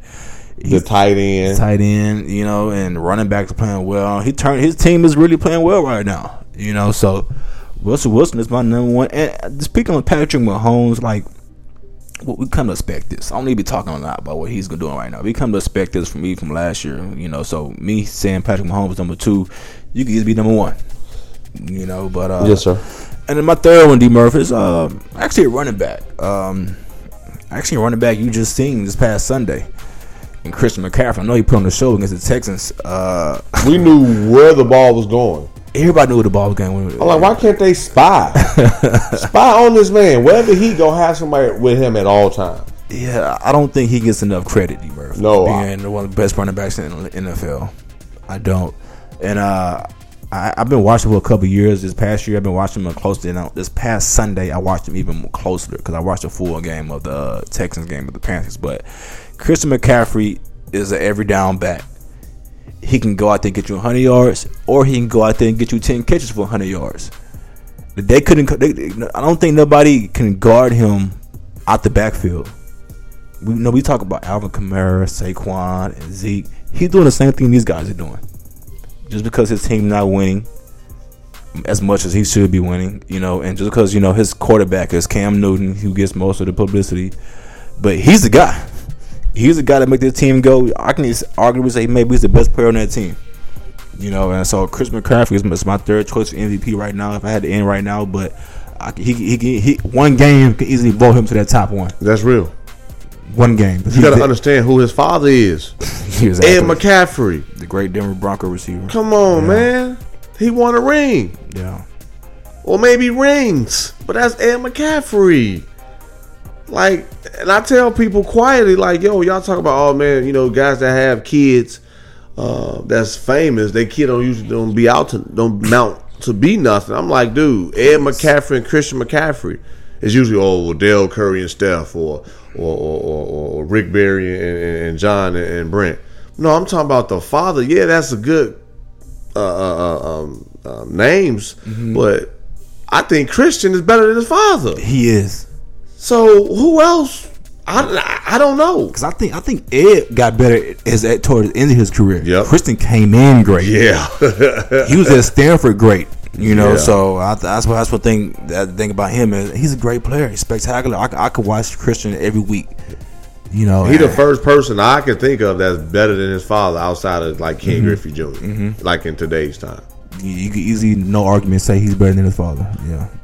The he's tight end. tight end, you know, and running backs playing well. He turned his team is really playing well right now, you know. So Russell Wilson is my number one. And speaking of Patrick Mahomes, like what we come to expect this. I don't need to be talking a lot about what he's gonna doing right now. We come to expect this from me from last year, you know. So me saying Patrick Mahomes is number two, you could easily be number one. You know, but uh, Yes, sir. And then my third one, D Murphy, is uh, actually a running back. Um, actually a running back you just seen this past Sunday. And Christian McCaffrey, I know he put on the show against the Texans. Uh, We knew where the ball was going. Everybody knew the ball was going. I'm like, why can't they spy? spy on this man. Wherever he go, have somebody with him at all times. Yeah, I don't think he gets enough credit, D Murphy. No, I- being one of the best running backs in the NFL. I don't. And uh, I, I've been watching for a couple years. This past year, I've been watching him closely. And this past Sunday, I watched him even more closer because I watched a full game of the uh, Texans game with the Panthers. But Christian McCaffrey is an every down back. He can go out there and get you 100 yards, or he can go out there and get you 10 catches for 100 yards. They couldn't. They, I don't think nobody can guard him out the backfield. We know we talk about Alvin Kamara, Saquon, and Zeke. He's doing the same thing these guys are doing. Just because his team not winning as much as he should be winning, you know, and just because you know his quarterback is Cam Newton, who gets most of the publicity, but he's the guy. He's the guy that make this team go. I can arguably say maybe he's the best player on that team. You know, and so Chris McCaffrey is my- third choice for MVP right now. If I had to end right now, but I, he, he, he, he one game could easily vote him to that top one. That's real. One game. You got to understand who his father is. Ed McCaffrey. the great Denver Bronco receiver. Come on, man. He won a ring. Yeah. or maybe rings. But that's Ed McCaffrey. Like, and I tell people quietly, like, yo, y'all talk about, oh man, you know, guys that have kids uh, that's famous, they kid don't usually don't be out to don't mount to be nothing. I'm like, dude, Ed McCaffrey and Christian McCaffrey is usually oh well, Dell Curry and Steph or or or, or, or Rick Barry and, and John and, and Brent. No, I'm talking about the father. Yeah, that's a good uh, uh, uh, um, um, names, but I think Christian is better than his father. He is. So who else? I, I don't know. Because I think I think Ed got better as at toward the end of his career. Yeah, Christian came in great. Yeah, He was at Stanford great. You know, Yeah. so I, that's what that's what thing that thing about him is he's a great player. He's spectacular. I, I could watch Christian every week. You know, he the first person I can think of that's better than his father outside of like Ken mm-hmm. Griffey junior mm-hmm. like in today's time. You, you could easily no argument say he's better than his father. Yeah, yeah.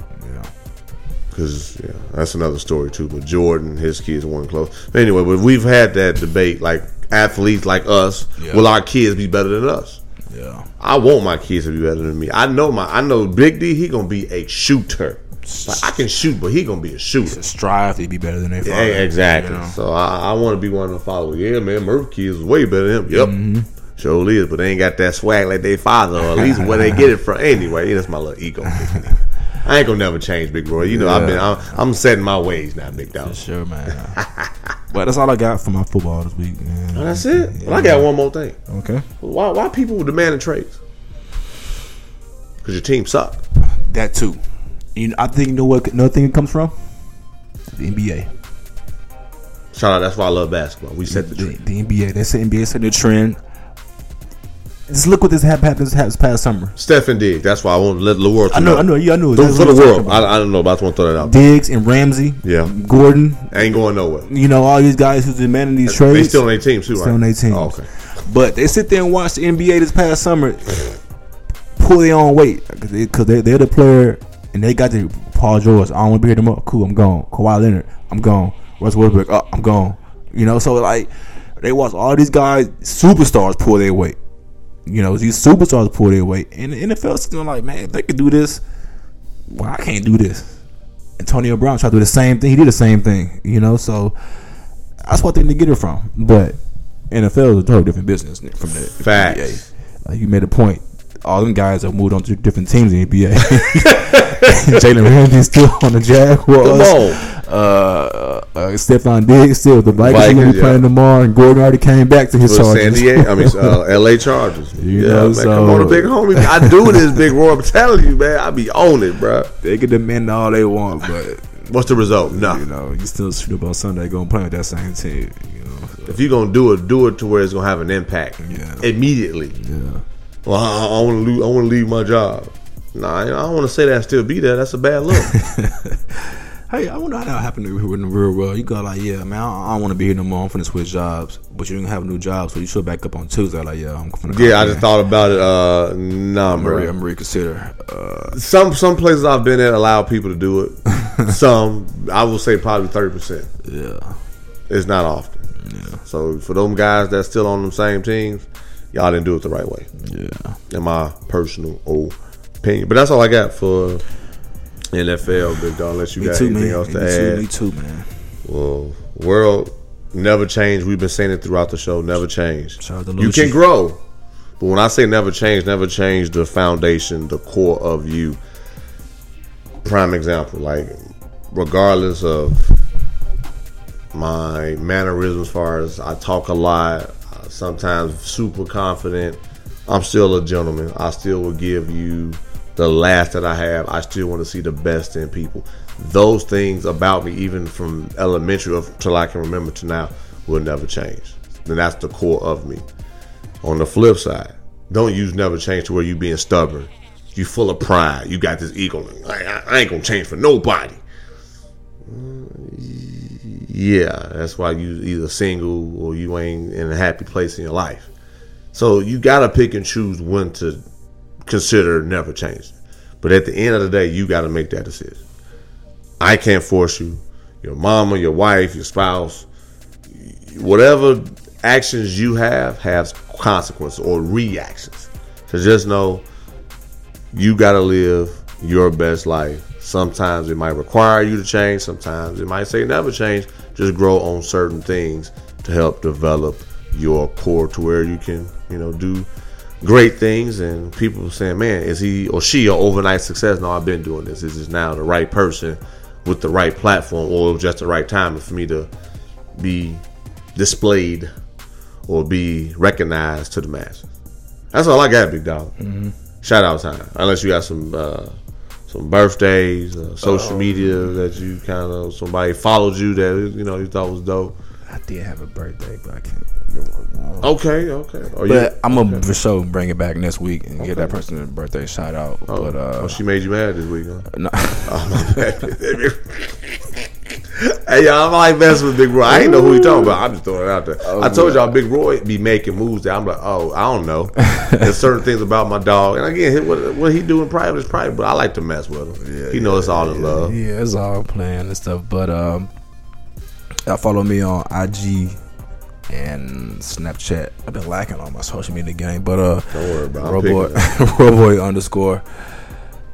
Because yeah, that's another story too. But Jordan, his kids weren't close. Anyway, but we've had that debate. Like athletes like us, Yeah. will our kids be better than us? Yeah. I want my kids to be better than me. I know my I know Big D. He gonna be a shooter. Like, I can shoot, but he gonna be a shooter. Strive to be better than their father. Yeah, exactly. you know? So I, I want to be one of the followers. Yeah, man, Murph kids is way better than him. Yep, Mm-hmm. sure is, but they ain't got that swag like their father, or at least where they get it from. Anyway, that's my little ego. I ain't gonna never change, Big Roy. You know, I've been, I'm, I'm setting my ways now, Big Dog. Sure, man. but that's all I got for my football this week, man. Oh, that's it. Well, I got one more thing. Okay. Why, why people demanding trades? Because your team suck. That too. You know, I think you know what another thing it comes from? The NBA. Shout out. That's why I love basketball. We set the The, trend. the NBA. They say NBA set the trend. Just look what this happened this past summer. Stefon Diggs. That's why I want to let the world. I know, I know, yeah, I know. That's for the world. I, I don't know, but I just want to throw that out. Diggs and Ramsey, Yeah. Gordon, Ain't going nowhere. you know, all these guys who's demanding these trades. They still on their team too, right? Still on their teams. Oh, okay. But they sit there and watch the NBA this past summer pull their own weight because they, they're the player and they got the Paul George. I don't want to be here tomorrow. Cool, I'm gone. Kawhi Leonard, I'm gone. Russ Westbrook, oh, I'm gone. You know, so like they watch all these guys, superstars, pull their weight. You know, these superstars pull their weight, and the NFL sitting like, man, if they could do this, well, I can't do this. Antonio Brown tried to do the same thing. He did the same thing. You know, so that's what they need to get it from. But NFL is a totally different business from the Facts. NBA. Like you made a point. All them guys have moved on to different teams in the NBA. Jalen Ramsey still on the Jaguars. Come on. Uh, uh, Stefon Diggs still the Vikings, Vikings, gonna be playing yeah. tomorrow, and Gordon already came back to his Chargers. San Diego, I mean, uh, L.A. Chargers. You yeah, know, man, so- come on, big homie. I do this, big Roy. I'm telling you, man. I be on it, bro. they can demand all they want, but What's the result? No. You know, you still shoot up on Sunday, going to play with that same team. You know, so, If you're gonna do it, do it to where it's gonna have an impact Yeah. immediately. yeah. Well, I, I want to lose. I want to leave my job. Nah, I don't want to say that and still be there. That's a bad look. Hey, I wonder how that happened in the in the real world. You go like, yeah, man, I, I don't want to be here no more. I'm finna switch jobs, but you didn't have a new job, so you should back up on Tuesday. Like, yeah, I'm finna. Yeah, I just thought about it. Uh, nah, I'm bro. I'm reconsider. Uh, Some some places I've been at allow people to do it. some I will say probably thirty percent. yeah, It's not often. yeah, So for them guys that's still on them same teams, y'all didn't do it the right way. yeah. In my personal opinion. But that's all I got for NFL, big dog. Unless you Me got too, anything man. else Me to too, add. me too, man. Well, world never change. We've been saying it throughout the show. Never change. Shout out to You can grow, but when I say never change, never change the foundation, the core of you. Prime example, like regardless of my mannerisms, as far as I talk a lot, sometimes super confident. I'm still a gentleman. I still will give you the last that I have. I still want to see the best in people. Those things about me, even from elementary up till I can remember to now, will never change. And that's the core of me. On the flip side, don't use never change to where you being stubborn. You full of pride. You got this ego. I, I- I ain't gonna change for nobody. Yeah, that's why you either single or you ain't in a happy place in your life. So you gotta pick and choose when to consider never changing. But at the end of the day, you gotta make that decision. I can't force you. Your mama, your wife, your spouse, whatever actions you have has consequences or reactions. So just know you gotta live your best life. Sometimes it might require you to change. Sometimes it might say never change. Just grow on certain things to help develop your core to where you can, you know, do great things. And people saying, "Man, is he or she an overnight success?" No, I've been doing this. This is now the right person with the right platform or just the right time for me to be displayed or be recognized to the masses. That's all I got, big dog. Shout out time. Unless you got some uh, some birthdays, uh, social media that you kind of somebody followed you that you know you thought was dope. I did have a birthday, but I can't. Okay, okay. Or But I'm gonna for sure bring it back next week and give that person a birthday shout out. Oh, but uh, oh, she made you mad this week, huh? no, Oh, my bad. hey, y'all, I'm like messing with Big Roy. I ain't know who he talking about. I'm just throwing it out there. Oh, I told y'all Big Roy be making moves that I'm like, oh, I don't know. There's certain things about my dog. And again, what, what he do in private is private, but I like to mess with him. Yeah, he knows it's all in love. yeah, it's all playing and stuff. But um, y'all follow me on IG and Snapchat. I've been lacking on my social media game, but uh, Don't worry about it. I'm Roboy, Roboy underscore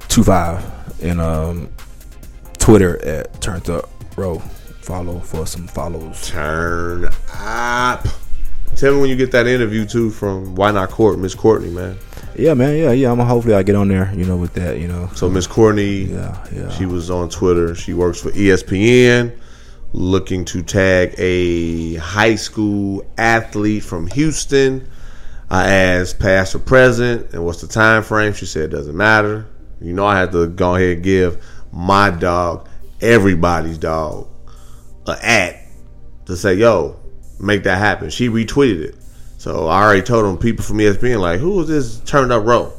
two five and um, Twitter at Turned Up Row. Follow for some follows. Turn up. Tell me when you get that interview too from Why Not Court, Miss Courtney, man. Yeah, man. Yeah, yeah. I'm hopefully I get on there. You know, with that. You know. So Miss Courtney, Yeah, yeah. she was on Twitter. She works for ESPN, looking to tag a high school athlete from Houston. Uh, I asked past or present, and what's the time frame? She said it doesn't matter. You know, I had to go ahead and give my dog, everybody's dog, a at to say, yo, make that happen. She retweeted it. So I already told them people from ESPN, like, who is this turned up row?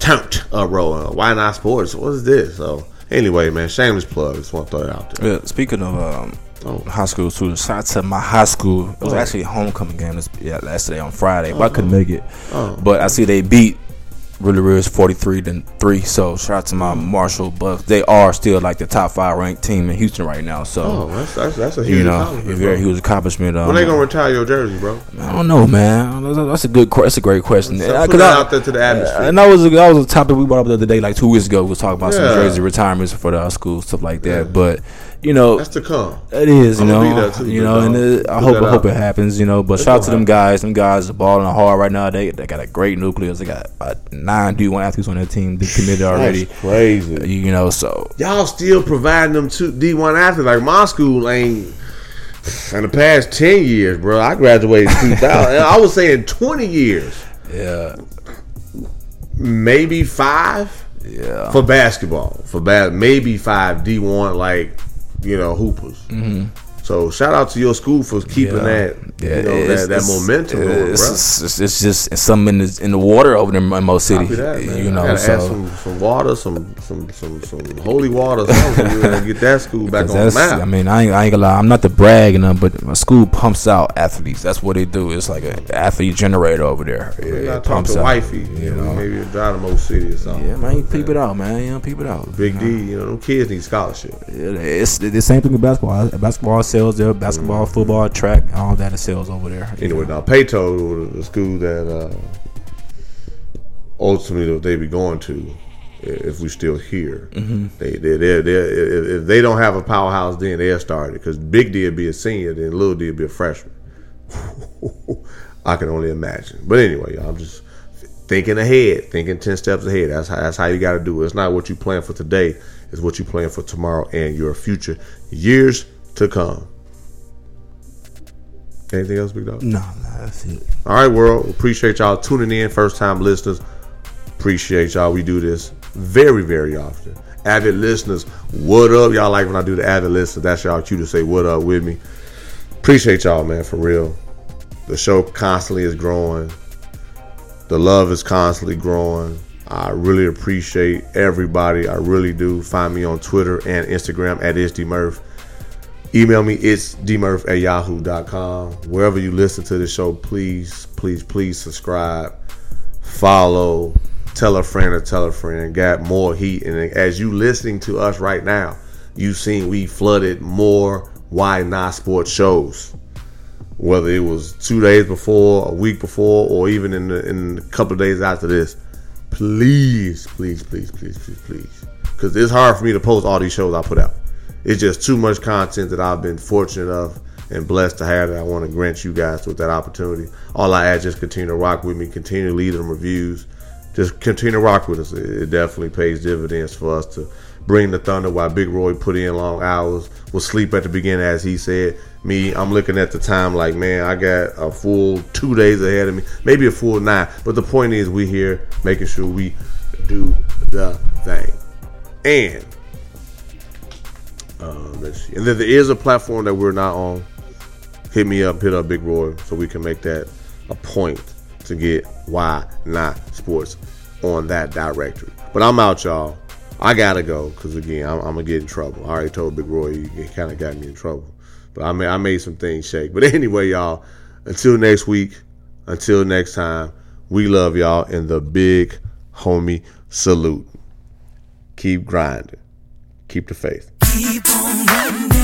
Turned up row. Uh, why not sports? What is this? So anyway, man, shameless plug. Just want to throw it out there. Yeah, speaking of um, Oh. high school students, shout out to my high school. It was Oh. actually a homecoming game this yeah, last day on Friday, but I couldn't make it. Oh. But I see they beat really is 43 to 3. So shout out to my Marshall Bucks. They are still like the top five ranked team in Houston right now. So Oh, that's that's, that's a huge you know, a accomplishment, very bro. huge accomplishment. Um, When they gonna retire your jersey, bro? I don't know, man. That's a good. That's a great question. So And put I- 'cause that I- out there to the atmosphere. and that was a, that was a topic we brought up the other day, like two weeks ago. We was talking about Yeah. some jersey retirements for the school stuff like that. But you know, That's to come. it is, you know, too, you know, and it, I hope I hope out. it happens, you know. But It's shout out gonna them happen. guys. Them guys are balling hard right now. They they got a great nucleus. They got uh, nine D1 athletes on their team. They committed already. Crazy. You know, so Y'all still providing them two D one athletes like my school ain't. In the past ten years, bro, I graduated two thousand. I was saying twenty years, yeah, maybe five yeah. for basketball. For bad, maybe five D one like you know hoopers. Mm-hmm. So shout out to your school for keeping that, you know, it's- that, that it's- momentum going, It's, bro. it's, it's just something in the, in the water over there in most cities. That. You I know, gotta add some, some water, some some some some holy water, something to get that school back on the map. I mean, I ain't, I ain't gonna lie. I'm not the brag, and but my school pumps out athletes. That's what they do. It's like an athlete generator over there. I It, talk pumps to out. wifey, you you know, know. maybe drive to most city or something. Yeah, man, peep it out, man. You know, peep it out. Big D, you know, them kids need scholarship. It's the same thing with basketball. Basketball sells there. Basketball, Mm-hmm. football, track, all that it sells over there. Anyway, now Paetow, the school that uh, ultimately they be going to, if we still here, Mm-hmm. they they they they if they don't have a powerhouse, then they'll start it because Big D will be a senior, then Little D will be a freshman. I can only imagine. But anyway, y'all, I'm just thinking ahead, thinking ten steps ahead. That's how that's how you got to do it. It's not what you plan for today; it's what you plan for tomorrow and your future years to come. Anything else, Big Dog? No, nah, that's it. All right, world. Appreciate y'all tuning in. First time listeners. Appreciate y'all. We do this very, very often. Avid listeners, what up? Y'all like when I do the avid listeners. That's y'all cue to say what up with me. Appreciate y'all, man, for real. The show constantly is growing. The love is constantly growing. I really appreciate everybody. I really do. Find me on Twitter and Instagram at isdmurph. Email me, it's dmurph at yahoo.com. Wherever you listen to the show, please, please, please subscribe, follow, tell a friend or tell a friend. Got more heat. And as you listening to us right now, you've seen we flooded more Why Not Sports shows. Whether it was two days before, a week before, or even in the, in a couple of days after this, please, please, please, please, please, please. Because it's hard for me to post all these shows I put out. It's just too much content that I've been fortunate of and blessed to have that I want to grant you guys with that opportunity. All I ask is continue to rock with me, continue to leave them reviews. Just continue to rock with us. It it definitely pays dividends for us to bring the thunder while Big Roy put in long hours, was sleep at the beginning as he said. Me, I'm looking at the time like, man, I got a full two days ahead of me, maybe a full nine. But the point is, we here making sure we do the thing. And um, let's see. And then there is a platform that we're not on. Hit me up, hit up Big Roy, so we can make that a point to get why not sports on that directory. But I'm out, y'all. I gotta go because again, I'm, I'm gonna get in trouble. I already told Big Roy he, he kind of got me in trouble, but I made I made some things shake. But anyway, y'all. Until next week. Until next time. We love y'all and the big homie salute. Keep grinding. Keep the faith. Keep on running.